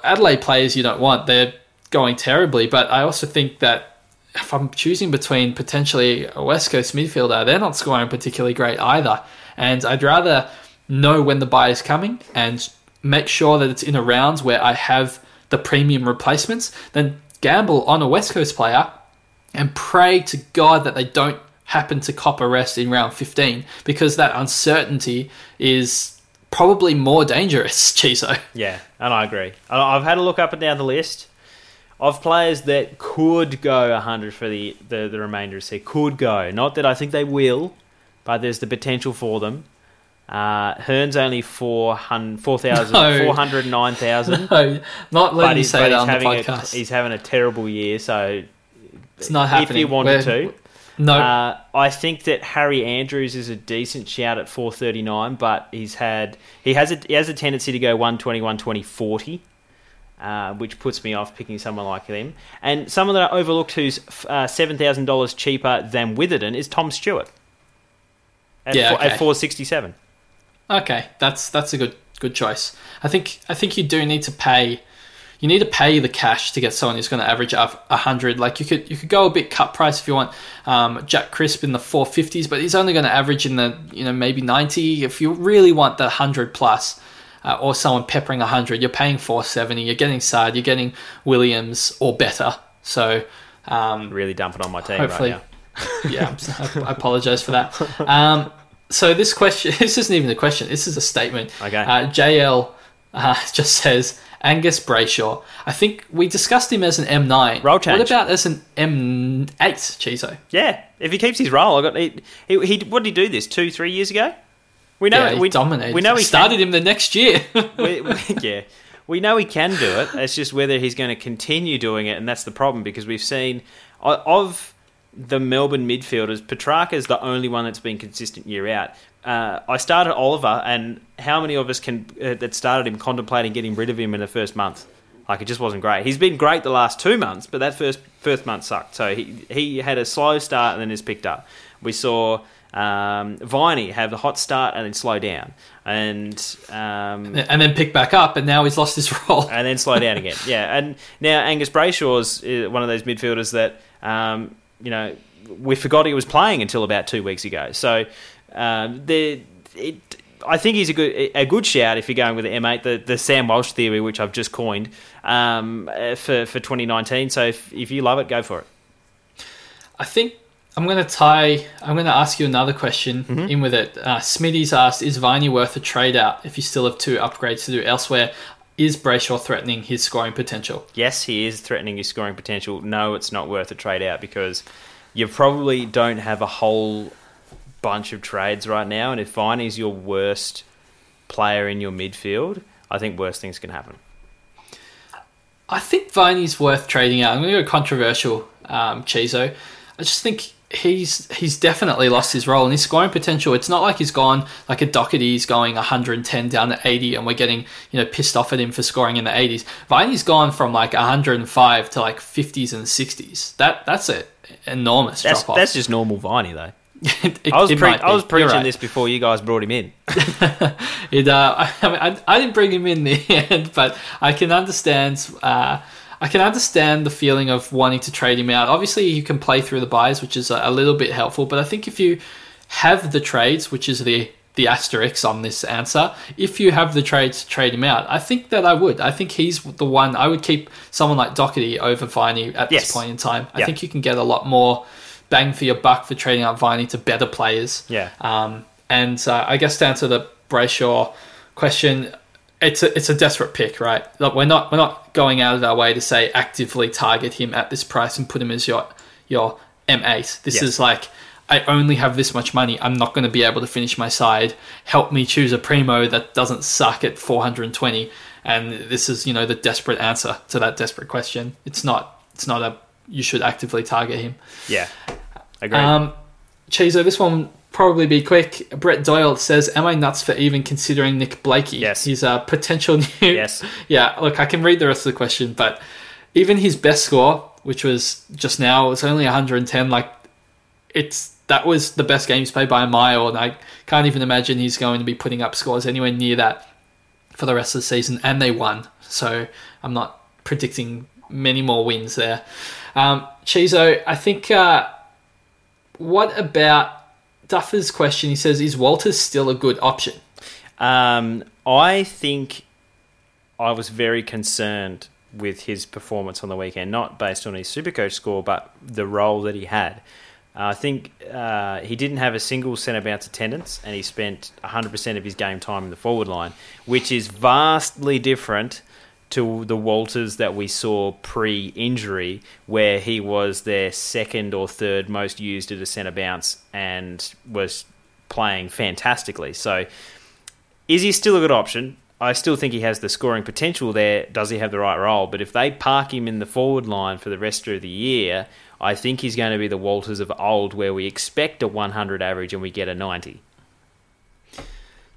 Adelaide players you don't want, they're going terribly, but I also think that if I'm choosing between potentially a West Coast midfielder, they're not scoring particularly great either. And I'd rather know when the buy is coming and make sure that it's in a rounds where I have the premium replacements than gamble on a West Coast player and pray to God that they don't happen to cop a rest in round 15 because that uncertainty is probably more dangerous, Chiso. Yeah, and I agree. I've had a look up and down the list of players that could go 100 for the, the, the remainder of the season. Could go. Not that I think they will, but there's the potential for them. Uh, Hearn's only 400 4,000 No. 409,000. No, not letting you he's, say that on the having podcast. A, he's having a terrible year, so it's not happening. if you wanted We're- to. No, Uh, I think that Harry Andrews is a decent shout at 439, but he's had he has a he has a tendency to go 120, 120, 40, uh, which puts me off picking someone like him. And someone that I overlooked who's uh, seven thousand dollars cheaper than Witherden is Tom Stewart. At, Yeah, okay. at 467. Okay, that's that's a good good choice. I think I think you do need to pay. You need to pay the cash to get someone who's going to average up a hundred. Like you could you could go a bit cut price if you want. Um, Jack Crisp in the four fifties, but he's only going to average in the you know maybe ninety. If you really want the hundred plus, uh, or someone peppering a hundred, you're paying four seventy. You're getting Saad, you're getting Williams or better. So um, Really dumping on my team Hopefully. right now. yeah, I apologize for that. Um, so this question, this isn't even a question. This is a statement. Okay. Uh, JL uh, just says Angus Brayshaw. I think we discussed him as an M9. Role change. What about as an M8, Chizo? Yeah, if he keeps his role, I got he, he, he what did he do this two three years ago? We know yeah, he we dominated. We know he started can, him the next year. we, we, yeah, we know he can do it. It's just whether he's going to continue doing it, and that's the problem because we've seen of the Melbourne midfielders, Petrarca is the only one that's been consistent year out. Uh, I started Oliver, and how many of us can uh, that started him contemplating getting rid of him in the first month? Like it just wasn't great. He's been great the last two months, but that first first month sucked. So he he had a slow start and then has picked up. We saw um, Viney have a hot start and then slow down, and um, and then pick back up, and now he's lost his role. and then slow down again. Yeah, and now Angus Brayshaw's uh, one of those midfielders that um, you know we forgot he was playing until about two weeks ago. So um, the it. I think he's a good a good shout if you're going with the M8, the, the Sam Walsh theory, which I've just coined um, uh, for for 2019. So if, if you love it, go for it. I think I'm going to tie. I'm going to ask you another question Mm-hmm. in with it. Uh, Smitty's asked: Is Viney worth a trade out if you still have two upgrades to do elsewhere? Is Brayshaw threatening his scoring potential? Yes, he is threatening his scoring potential. No, it's not worth a trade out because you probably don't have a whole bunch of trades right now. And if Viney's your worst player in your midfield, I think worse things can happen. I think Viney's worth trading out. I'm going to go controversial, um, Chizo. I just think he's he's definitely lost his role and his scoring potential. It's not like he's gone like a Doherty's going 110 down to 80, and we're getting you know pissed off at him for scoring in the 80s. Viney's gone from like 105 to like 50s and 60s. That that's an enormous That's drop off. that's just normal Viney though. It- I was pre- I was. Preaching right. this before you guys brought him in. It, uh, I, I, mean, I, I didn't bring him in the end, but I can understand. Uh, I can understand the feeling of wanting to trade him out. Obviously, you can play through the buys, which is a, little bit helpful. But I think if you have the trades, which is the the asterisk on this answer, if you have the trades to trade him out, I think that I would. I think he's the one. I would keep someone like Doherty over Viney at Yes. this point in time. I Yeah. think you can get a lot more bang for your buck for trading out Viney to better players. Yeah. Um, and uh, I guess down to answer the Brayshaw question, it's a it's a desperate pick, right? Like we're not we're not going out of our way to say actively target him at this price and put him as your your M8. This Yes. is like I only have this much money. I'm not going to be able to finish my side. Help me choose a primo that doesn't suck at 420. And this is you know the desperate answer to that desperate question. It's not it's not a you should actively target him. Yeah. Agreed. Um, Cheezo, this one probably be quick. Brett Doyle says, "Am I nuts for even considering Nick Blakey? Yes. he's a potential new. Yes. yeah. Look, I can read the rest of the question, but even his best score, which was just now, it's only 110. Like, it's that was the best game he's played by a mile, and I can't even imagine he's going to be putting up scores anywhere near that for the rest of the season. And they won, so I'm not predicting many more wins there. Um, Chizo, I think. Uh, what about Duffer's question? He says, "Is Walters still a good option?" Um, I think I was very concerned with his performance on the weekend, not based on his Supercoach score, but the role that he had. Uh, I think uh, he didn't have a single centre bounce attendance, and he spent 100% of his game time in the forward line, which is vastly different to the Walters that we saw pre-injury, where he was their second or third most used at a centre bounce and was playing fantastically. So is he still a good option? I still think he has the scoring potential there. Does he have the right role? But if they park him in the forward line for the rest of the year, I think he's going to be the Walters of old, where we expect a 100 average and we get a 90.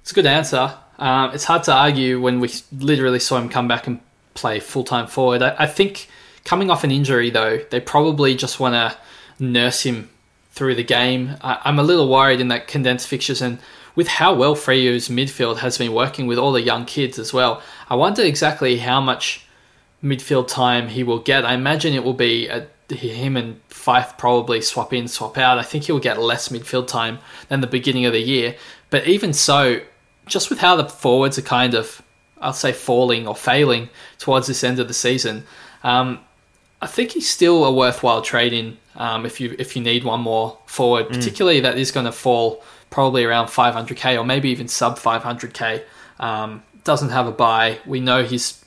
It's a good answer. Um, it's hard to argue when we literally saw him come back and play full time forward. I, I think coming off an injury, though, they probably just want to nurse him through the game. I, I'm a little worried in that condensed fixtures and with how well Freyo's midfield has been working with all the young kids as well. I wonder exactly how much midfield time he will get. I imagine it will be a, him and Fyfe probably swap in, swap out. I think he'll get less midfield time than the beginning of the year. But even so, just with how the forwards are kind of, I'll say, falling or failing towards this end of the season, um, I think he's still a worthwhile trade in um, if you if you need one more forward, particularly that is going to fall probably around 500k or maybe even sub 500k. Um, doesn't have a buy. We know he's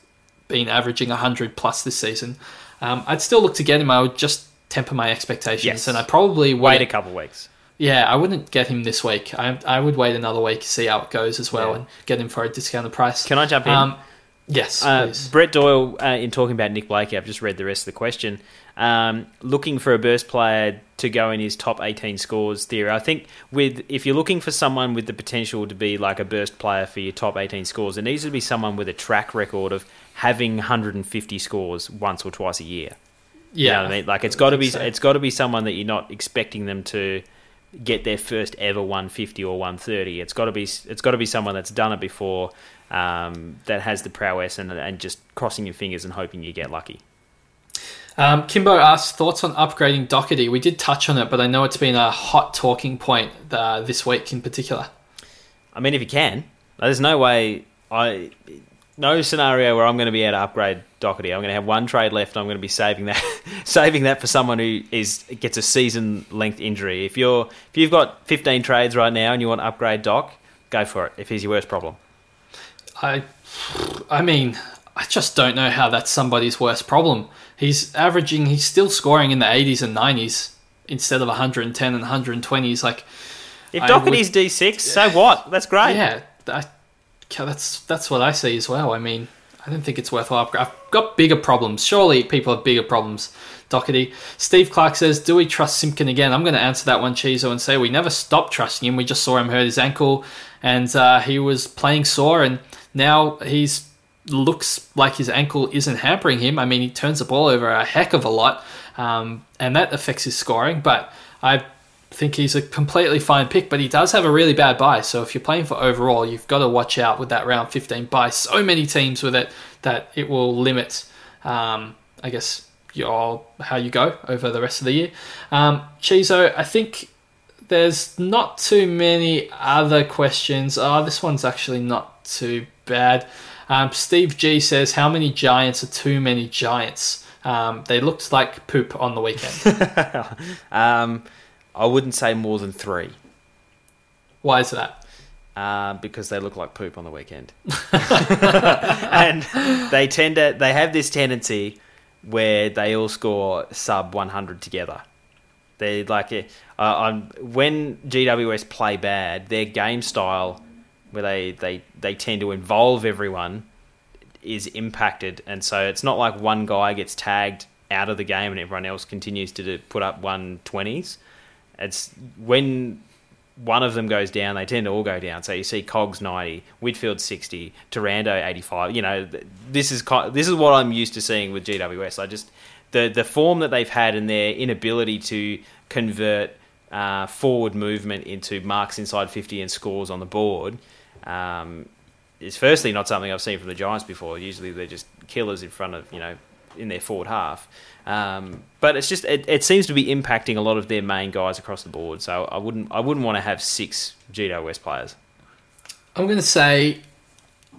been averaging 100 plus this season. Um, I'd still look to get him. I would just temper my expectations, Yes. and I probably Wait a couple of weeks. Yeah, I wouldn't get him this week. I, I would wait another week to see how it goes as well Yeah. and get him for a discounted price. Can I jump in? Um, yes, Uh. Brett Doyle, uh, in talking about Nick Blakey, I've just read the rest of the question. Um, looking for a burst player to go in his top 18 scores theory. I think with if you're looking for someone with the potential to be like a burst player for your top 18 scores, it needs to be someone with a track record of having 150 scores once or twice a year. You Yeah, know what I mean? Like it's got to be so. it's got to be someone that you're not expecting them to get their first ever 150 or 130. It's got to be it's got to be someone that's done it before, um, that has the prowess and and just crossing your fingers and hoping you get lucky. Um, Kimbo asks thoughts on upgrading Doherty. We did touch on it, but I know it's been a hot talking point uh, this week in particular. I mean, if you can, there's no way I no scenario where I'm going to be able to upgrade Doherty. I'm going to have one trade left. I'm going to be saving that saving that for someone who is gets a season length injury. If you're if you've got 15 trades right now and you want to upgrade Doc, go for it. If he's your worst problem. I, I mean, I just don't know how that's somebody's worst problem. He's averaging, he's still scoring in the 80s and 90s instead of 110 and 120s. Like, If Doherty's D6, so what? That's great. yeah, I, that's that's what I see as well. I mean, I don't think it's worthwhile. I've got bigger problems. Surely people have bigger problems. Doherty. Steve Clark says, "Do we trust Simpkin again?" I'm going to answer that one, Chizo, and say we never stopped trusting him. We just saw him hurt his ankle, and uh, he was playing sore, and now he's looks like his ankle isn't hampering him. I mean, he turns the ball over a heck of a lot, um, and that affects his scoring. But I think he's a completely fine pick, but he does have a really bad buy. So if you're playing for overall, you've got to watch out with that round 15 buy. So many teams with it that it will limit um, I guess your how you go over the rest of the year. Um, Chizo, I think there's not too many other questions. Oh, this one's actually not too bad. Um, Steve G says, "How many giants are too many giants?" Um, they looked like poop on the weekend. Um, I wouldn't say more than three. Why is that? uh, because they look like poop on the weekend. and they tend to they have this tendency where they all score sub 100 together. They like. Uh, I'm, when GWS play bad, their game style, where they, they, they tend to involve everyone, is impacted, and so it's not like one guy gets tagged out of the game and everyone else continues to do, put up 120s. It's when one of them goes down, they tend to all go down. So you see Cogs 90, Whitfield 60, Taranto 85. You know, this is this is what I'm used to seeing with GWS. I just the the form that they've had and their inability to convert uh, forward movement into marks inside 50 and scores on the board um, is firstly not something I've seen from the Giants before. Usually they're just killers in front of you know in their forward half. Um, but it's just it, it seems to be impacting a lot of their main guys across the board. So I wouldn't I wouldn't want to have six GWS players. I'm going to say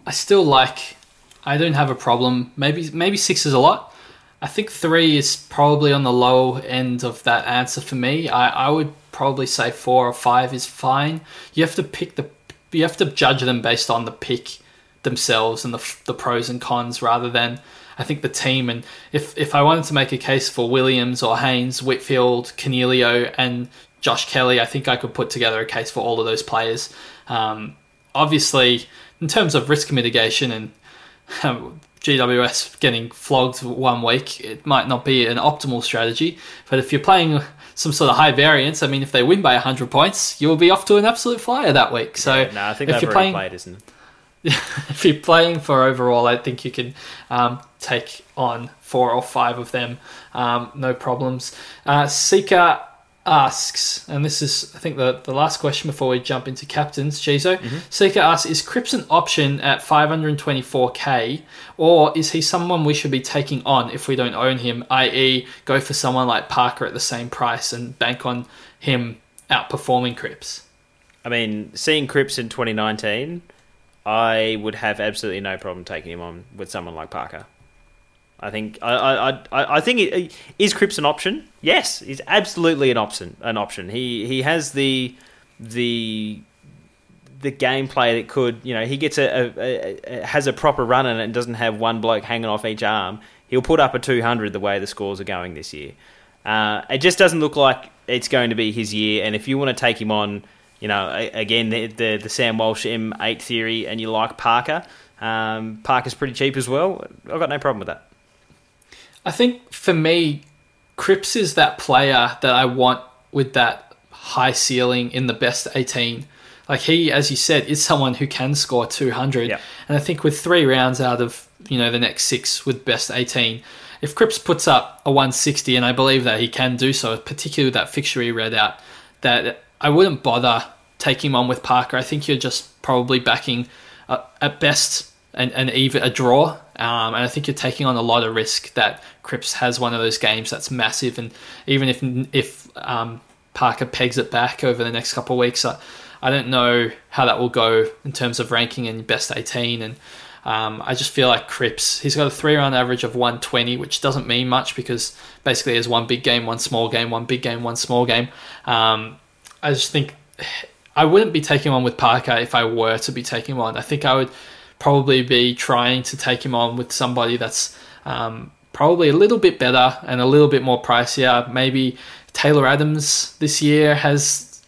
I still like. I don't have a problem. Maybe maybe six is a lot. I think three is probably on the low end of that answer for me. I, I would probably say four or five is fine. You have to pick the you have to judge them based on the pick themselves and the the pros and cons rather than I think the team and if if I wanted to make a case for Williams or Haynes, Whitfield, Coniglio, and Josh Kelly, I think I could put together a case for all of those players. Um, obviously, in terms of risk mitigation and um, GWS getting flogged one week, it might not be an optimal strategy. But if you're playing some sort of high variance, I mean, if they win by 100 points, you'll be off to an absolute flyer that week. So Yeah, no, I think if you're playing, played, isn't it? if you're playing for overall, I think you can um, take on four or five of them, um, no problems. Uh, Seeker asks, and this is, I think, the, the last question before we jump into captains, Chizo. Seeker asks, is Cripps an option at 524k, or is he someone we should be taking on if we don't own him, i.e., go for someone like Parker at the same price and bank on him outperforming Cripps? I mean, seeing Cripps in 2019, I would have absolutely no problem taking him on with someone like Parker. I think I I, I, I think it, is Cripps an option? Yes, he's absolutely an option. An option. He he has the the the gameplay that could you know he gets a, a, a has a proper run in it and doesn't have one bloke hanging off each arm. He'll put up a 200 the way the scores are going this year. Uh, it just doesn't look like it's going to be his year. And if you want to take him on, you know, again the the, the Sam Walsh M8 theory, and you like Parker, um, Parker's pretty cheap as well. I've got no problem with that. I think for me, Cripps is that player that I want with that high ceiling in the best 18. Like he, as you said, is someone who can score 200. Yeah. And I think with three rounds out of, you know, the next six with best 18, if Cripps puts up a 160, and I believe that he can do so, particularly with that fixture he read out, that I wouldn't bother taking him on with Parker. I think you're just probably backing uh, at best an, an even a draw. Um, and I think you're taking on a lot of risk that Cripps has one of those games that's massive. And even if if um, Parker pegs it back over the next couple of weeks, I, I don't know how that will go in terms of ranking in best 18. And um, I just feel like Cripps, he's got a three round average of 120, which doesn't mean much because basically there's one big game, one small game, one big game, one small game. Um, I just think I wouldn't be taking on with Parker if I were to be taking on. I think I would probably be trying to take him on with somebody that's um, probably a little bit better and a little bit more pricier. Maybe Taylor Adams this year has,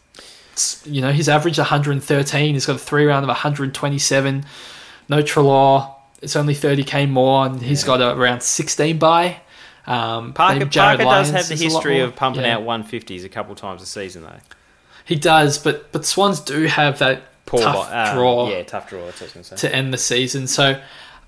you know, his average 113. He's got a three round of 127. No Treloar. It's only 30k more, and he's got a around 16 by. Um, Parker, Parker does have the is a lot history of pumping Yeah. out 150s a couple times a season, though. He does, but but Swans do have that Poor tough uh, draw Yeah, tough draw. That's what I was going to end the season. So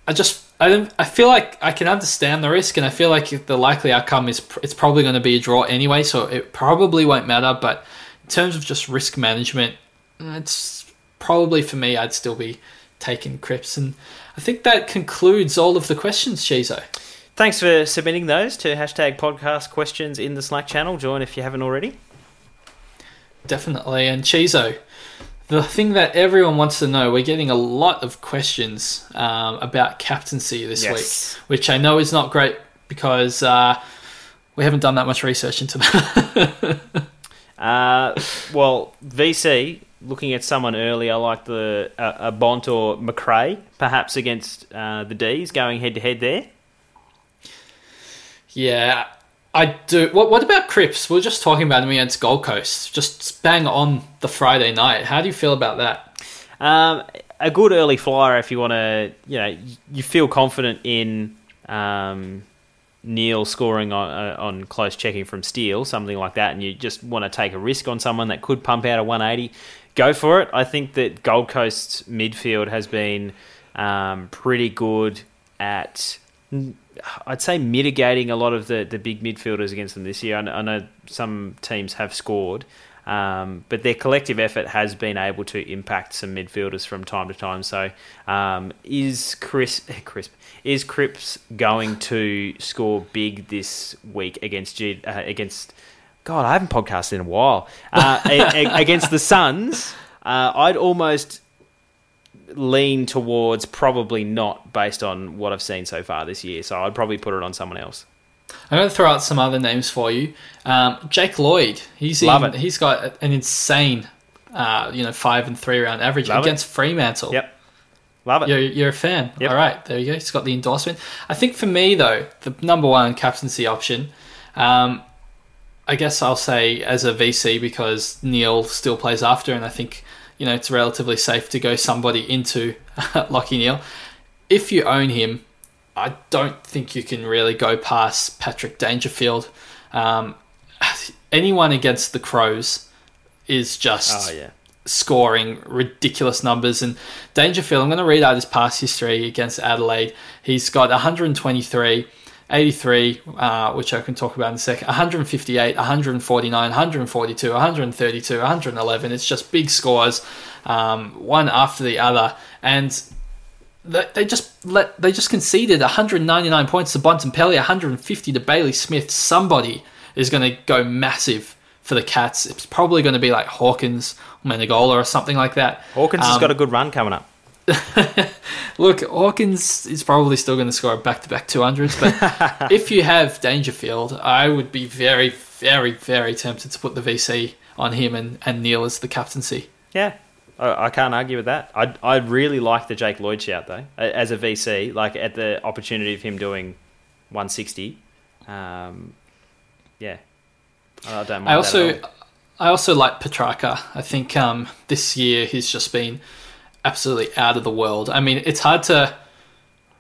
I just I don't I feel like I can understand the risk, and I feel like the likely outcome is pr- it's probably going to be a draw anyway. So it probably won't matter. But in terms of just risk management, it's probably for me I'd still be taking Cripps, and I think that concludes all of the questions, Shizo. Thanks for submitting those to hashtag podcast questions in the Slack channel. Join if you haven't already. Definitely. And Chizo, the thing that everyone wants to know, we're getting a lot of questions um, about captaincy this Yes. week, which I know is not great because uh, we haven't done that much research into that. Uh, well, VC, looking at someone earlier like the uh, a Bont or Macrae, perhaps against uh, the D's, going head to head there. yeah, I do. What, what about Cripps? We are just talking about him against Gold Coast, just bang on the Friday night. How do you feel about that? Um, a good early flyer if you want to, you know, you feel confident in um, Neale scoring on, uh, on close checking from Steele, something like that, and you just want to take a risk on someone that could pump out a 180, go for it. I think that Gold Coast's midfield has been um, pretty good at. I'd say mitigating a lot of the, the big midfielders against them this year. I know, I know some teams have scored, um, but their collective effort has been able to impact some midfielders from time to time. So, um, is Chris Crisp is Cripps going to score big this week against G, uh, against? God, I haven't podcasted in a while. Uh, a- a- against the Suns, uh, I'd almost lean towards probably not based on what I've seen so far this year. So I'd probably put it on someone else. I'm going to throw out some other names for you. Um, Jake Lloyd, he's Love in, it. he's got an insane, uh, you know, five and three round average Love it. against Fremantle. Yep, love it. You're, you're a fan. Yep. All right, there you go. He's got the endorsement. I think for me, though, the number one captaincy option, um, I guess I'll say as a VC because Neale still plays after, and I think, you know, it's relatively safe to go somebody into Lachie Neale. If you own him, I don't think you can really go past Patrick Dangerfield. Um, anyone against the Crows is just Oh yeah. scoring ridiculous numbers. And Dangerfield, I'm going to read out his past history against Adelaide. He's got 123, 83, uh, which I can talk about in a second, 158, 149, 142, 132, 111. It's just big scores, um, one after the other. And they they just let they just conceded 199 points to Bontempelli, 150 to Bailey Smith. Somebody is going to go massive for the Cats. It's probably going to be like Hawkins Menegola or something like that. Hawkins has Um, got a good run coming up. Look, Hawkins is probably still going to score back-to-back 200s, but if you have Dangerfield, I would be very, very, very tempted to put the VC on him and, and Neale as the captaincy. Yeah, I, I can't argue with that. I I really like the Jake Lloyd shout though as a VC. Like at the opportunity of him doing 160. Um, yeah, I don't mind. I also. I also like Petrarca. I think um, this year he's just been absolutely out of the world. I mean, it's hard to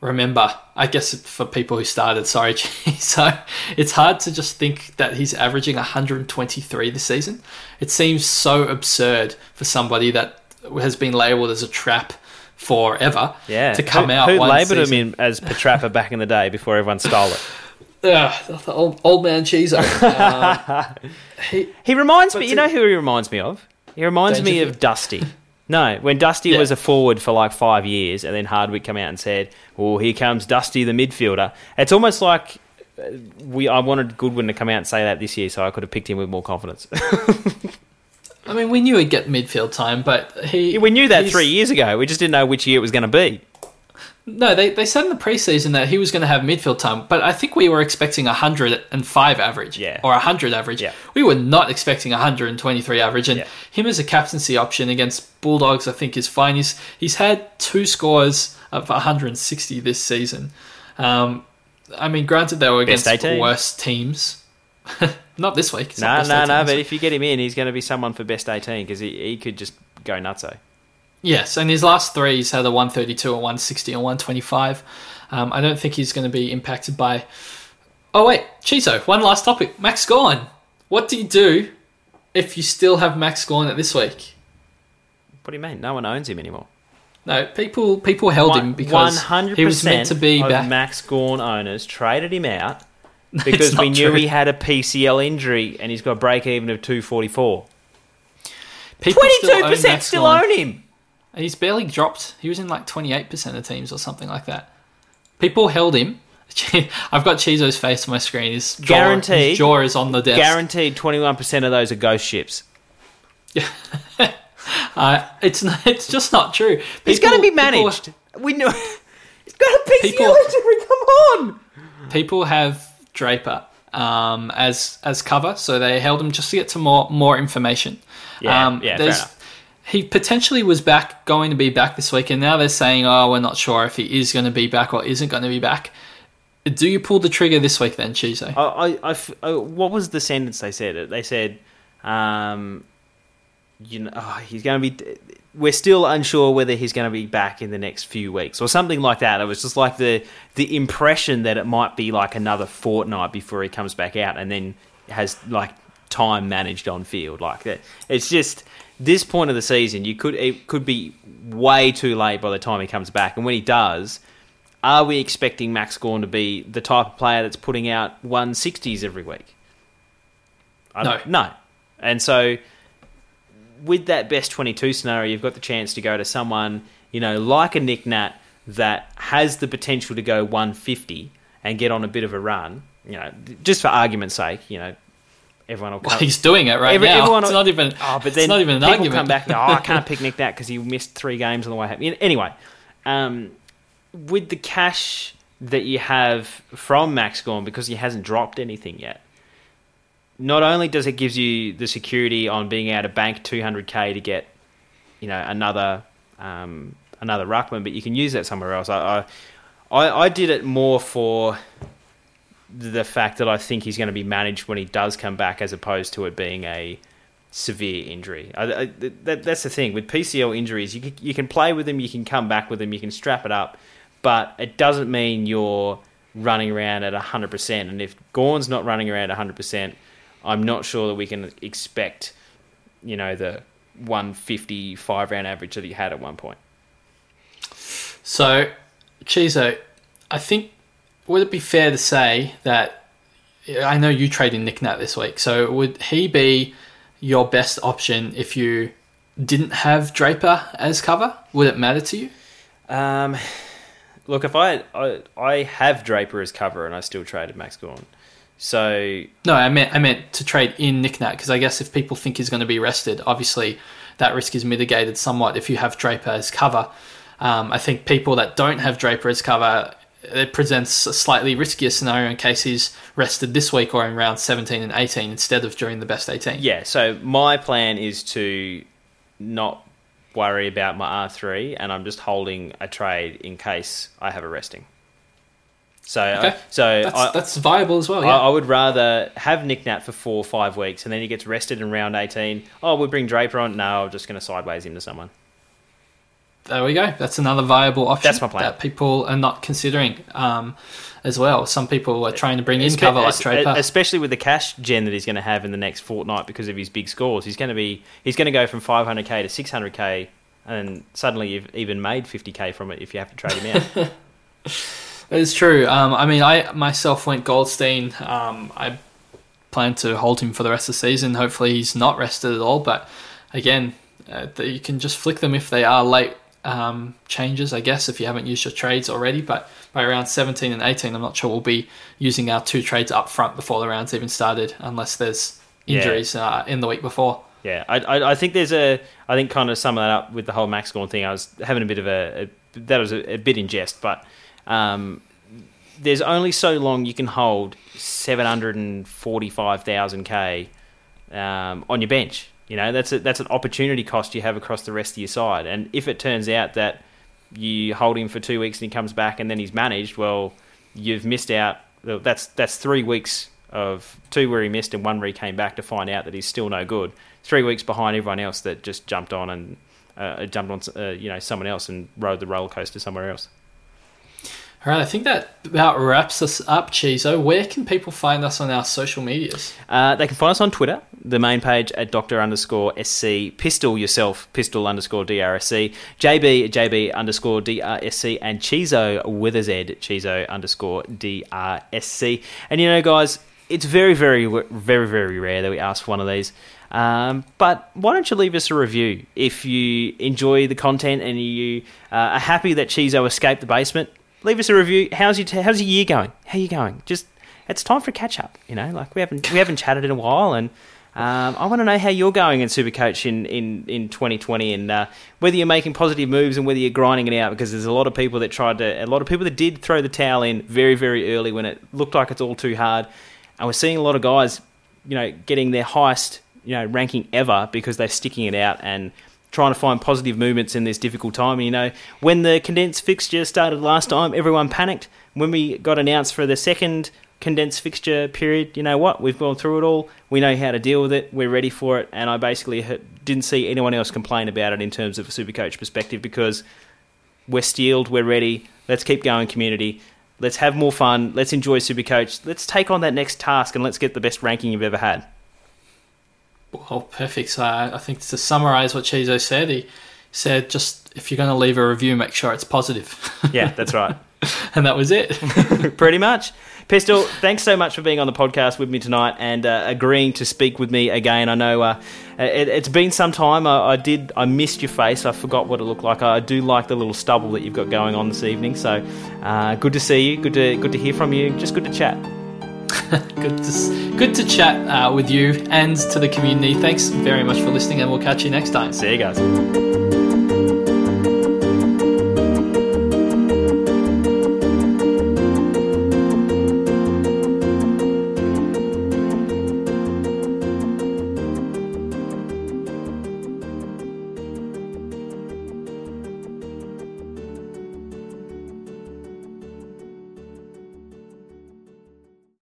remember. I guess for people who started, sorry, so it's hard to just think that he's averaging 123 this season. It seems so absurd for somebody that has been labelled as a trap forever yeah to come who, out. Who labelled him in as Petrappa back in the day before everyone stole it? Ugh, old, old man Cheezo. Um, he, He reminds me. You know who he reminds me of? He reminds me of Dusty. No, when Dusty Yeah. was a forward for like five years, and then Hardwick come out and said, "Oh, here comes Dusty, the midfielder." It's almost like uh, we. I wanted Goodwin to come out and say that this year, so I could have picked him with more confidence. I mean, we knew he'd get midfield time, but he. we knew that three years ago. We just didn't know which year it was going to be. No, they, they said in the preseason that he was going to have midfield time, but I think we were expecting a 105 average Yeah. or a 100 average. Yeah. We were not expecting a 123 average, and Yeah. him as a captaincy option against Bulldogs, I think, is fine. He's, he's had two scores of 160 this season. Um, I mean, granted, they were against 18. worse teams. not this week. No, no, no. But if you get him in, he's going to be someone for best eighteen because he, he could just go nutso. Yes, and his last three, he's had a 132, a 160, and 125. Um, I don't think he's going to be impacted by. Oh, wait, Chizo, one last topic. Max Gawn. What do you do if you still have Max Gawn at this week? What do you mean? No one owns him anymore. No, people people held him because he was meant to be of back. Max Gawn owners traded him out because we knew true. he had a PCL injury and he's got a break even of two forty four. People Twenty still two own percent still own him. He's barely dropped. He was in like 28% of teams or something like that. People held him, I've got Chizo's face on my screen. His jaw, Guaranteed. His jaw is on the desk. Guaranteed, twenty-one percent of those are ghost ships. Uh, it's not, it's just not true. It's People- going to be people- managed. We know. It's got a PCL People-. Come on. people have Draper um, as as cover, so they held him just to get some more more information. Yeah, um, yeah, there's-. He potentially was back, going to be back this week, and now they're saying, "Oh, we're not sure if he is going to be back or isn't going to be back." Do you pull the trigger this week then, Chizo? I, I, I uh, what was the sentence they said? They said, um, you know, oh, he's going to be. We're still unsure whether he's going to be back in the next few weeks or something like that. It was just like the the impression that it might be like another fortnight before he comes back out, and then has like time managed on field like that. It's just this point of the season. You could it could be way too late by the time he comes back, and when he does. Are we expecting Max Gawn to be the type of player that's putting out 160s every week? I No. No. And so, with that best 22 scenario, you've got the chance to go to someone, you know, like a Nick Nat that has the potential to go 150 and get on a bit of a run. You know, just for argument's sake, you know, everyone will Well, he's doing it right Every- now. everyone- it's not even. Oh, but it's then not even an people argument. come back. Oh, I can't pick Nick Nat because he missed three games on the way home. Anyway, um, with the cash that you have from Max Gawn because he hasn't dropped anything yet, not only does it gives you the security on being able to bank 200k to get, you know, another um, another ruckman, but you can use that somewhere else. I, I I I did it more for the fact that I think he's going to be managed when he does come back, as opposed to it being a severe injury. I, I, that, that's the thing with PCL injuries. You can, you can play with them, you can come back with them, you can strap it up, but it doesn't mean you're running around at hundred percent. And if Gawn's not running around at hundred percent, I'm not sure that we can expect, you know, the 155 round average that he had at one point. So, Chizo, I think would it be fair to say that I know you traded Nick Nat this week, so would he be your best option if you didn't have Draper as cover? Would it matter to you? Um, look, if I, I I have Draper as cover and I still traded Max Gawn, so No, I meant I meant to trade in Nick Nat because I guess if people think he's going to be rested, obviously that risk is mitigated somewhat if you have Draper as cover. Um, I think people that don't have Draper as cover, it presents a slightly riskier scenario in case he's rested this week or in round 17 and 18 instead of during the best 18. yeah. So my plan is to not worry about my R three, and I'm just holding a trade in case I have a resting. So uh, Okay. so That's, I, that's viable as well. I, I would rather have Nick Nat for four or five weeks, and then he gets rested in round eighteen. Oh, we bring Draper on. No, I'm just going to sideways him to someone. There we go. That's another viable option That's my plan. that people are not considering um, as well. Some people are trying to bring in Espe- cover like Draper. especially with the cash gen that he's going to have in the next fortnight because of his big scores. He's going to be he's going to go from 500k to 600k, and suddenly you've even made 50k from it if you have to trade him out. It's true. Um, I mean, I myself went Goldstein. Um, I plan to hold him for the rest of the season. Hopefully, he's not rested at all. But again, uh, you can just flick them if they are late um, changes, I guess, if you haven't used your trades already. But by around 17 and 18, I'm not sure we'll be using our two trades up front before the rounds even started, unless there's Yeah. injuries uh, in the week before. Yeah, I, I, I think there's a. I think kind of sum that up with the whole Max Gawn thing. I was having a bit of a, a that was a, a bit in jest, but um, there's only so long you can hold seven hundred and forty-five thousand k um, on your bench. You know, that's a, that's an opportunity cost you have across the rest of your side. And if it turns out that you hold him for two weeks and he comes back and then he's managed, well, you've missed out. That's that's three weeks of two where he missed and one where he came back to find out that he's still no good. Three weeks behind everyone else that just jumped on and uh, jumped on uh, you know someone else and rode the roller coaster somewhere else. All right, I think that about wraps us up, Chizo. Where can people find us on our social medias? Uh, they can find us on Twitter, the main page at Doctor underscore SC, Pistol yourself, Pistol underscore DRSC, JB, JB underscore DRSC, and Chizo with a Z, Chizo underscore DRSC. And you know, guys, it's very, very, very, very rare that we ask for one of these. Um, but why don't you leave us a review if you enjoy the content and you uh, are happy that Chizo escaped the basement? Leave us a review. How's your t- how's your year going? How you going? Just it's time for a catch up. You know, like we haven't we haven't chatted in a while, and um, I want to know how you're going in Supercoach in in in 2020, and uh, whether you're making positive moves and whether you're grinding it out. Because there's a lot of people that tried to, a lot of people that did throw the towel in very very early when it looked like it's all too hard, and we're seeing a lot of guys, you know, getting their highest you know ranking ever because they're sticking it out and trying to find positive movements in this difficult time. You know, when the condensed fixture started last time, everyone panicked. When we got announced for the second condensed fixture period, you know what? We've gone through it all. We know how to deal with it. We're ready for it. And I basically didn't see anyone else complain about it in terms of a Supercoach perspective because we're steeled, we're ready. Let's keep going, community. Let's have more fun. Let's enjoy Supercoach. Let's take on that next task and let's get the best ranking you've ever had. Well, perfect. So I think to summarise what Chizo said, he said just if you're going to leave a review, make sure it's positive. Yeah, that's right. and that was it. Pretty much. Pistol, thanks so much for being on the podcast with me tonight and uh, agreeing to speak with me again. I know uh, it, has been some time. I, I, did. I missed your face. I forgot what it looked like. I do like the little stubble that you've got going on this evening. So uh, good to see you. Good to good to hear from you. Just good to chat. good to good to chat uh, with you and to the community. Thanks very much for listening, and we'll catch you next time. See you guys.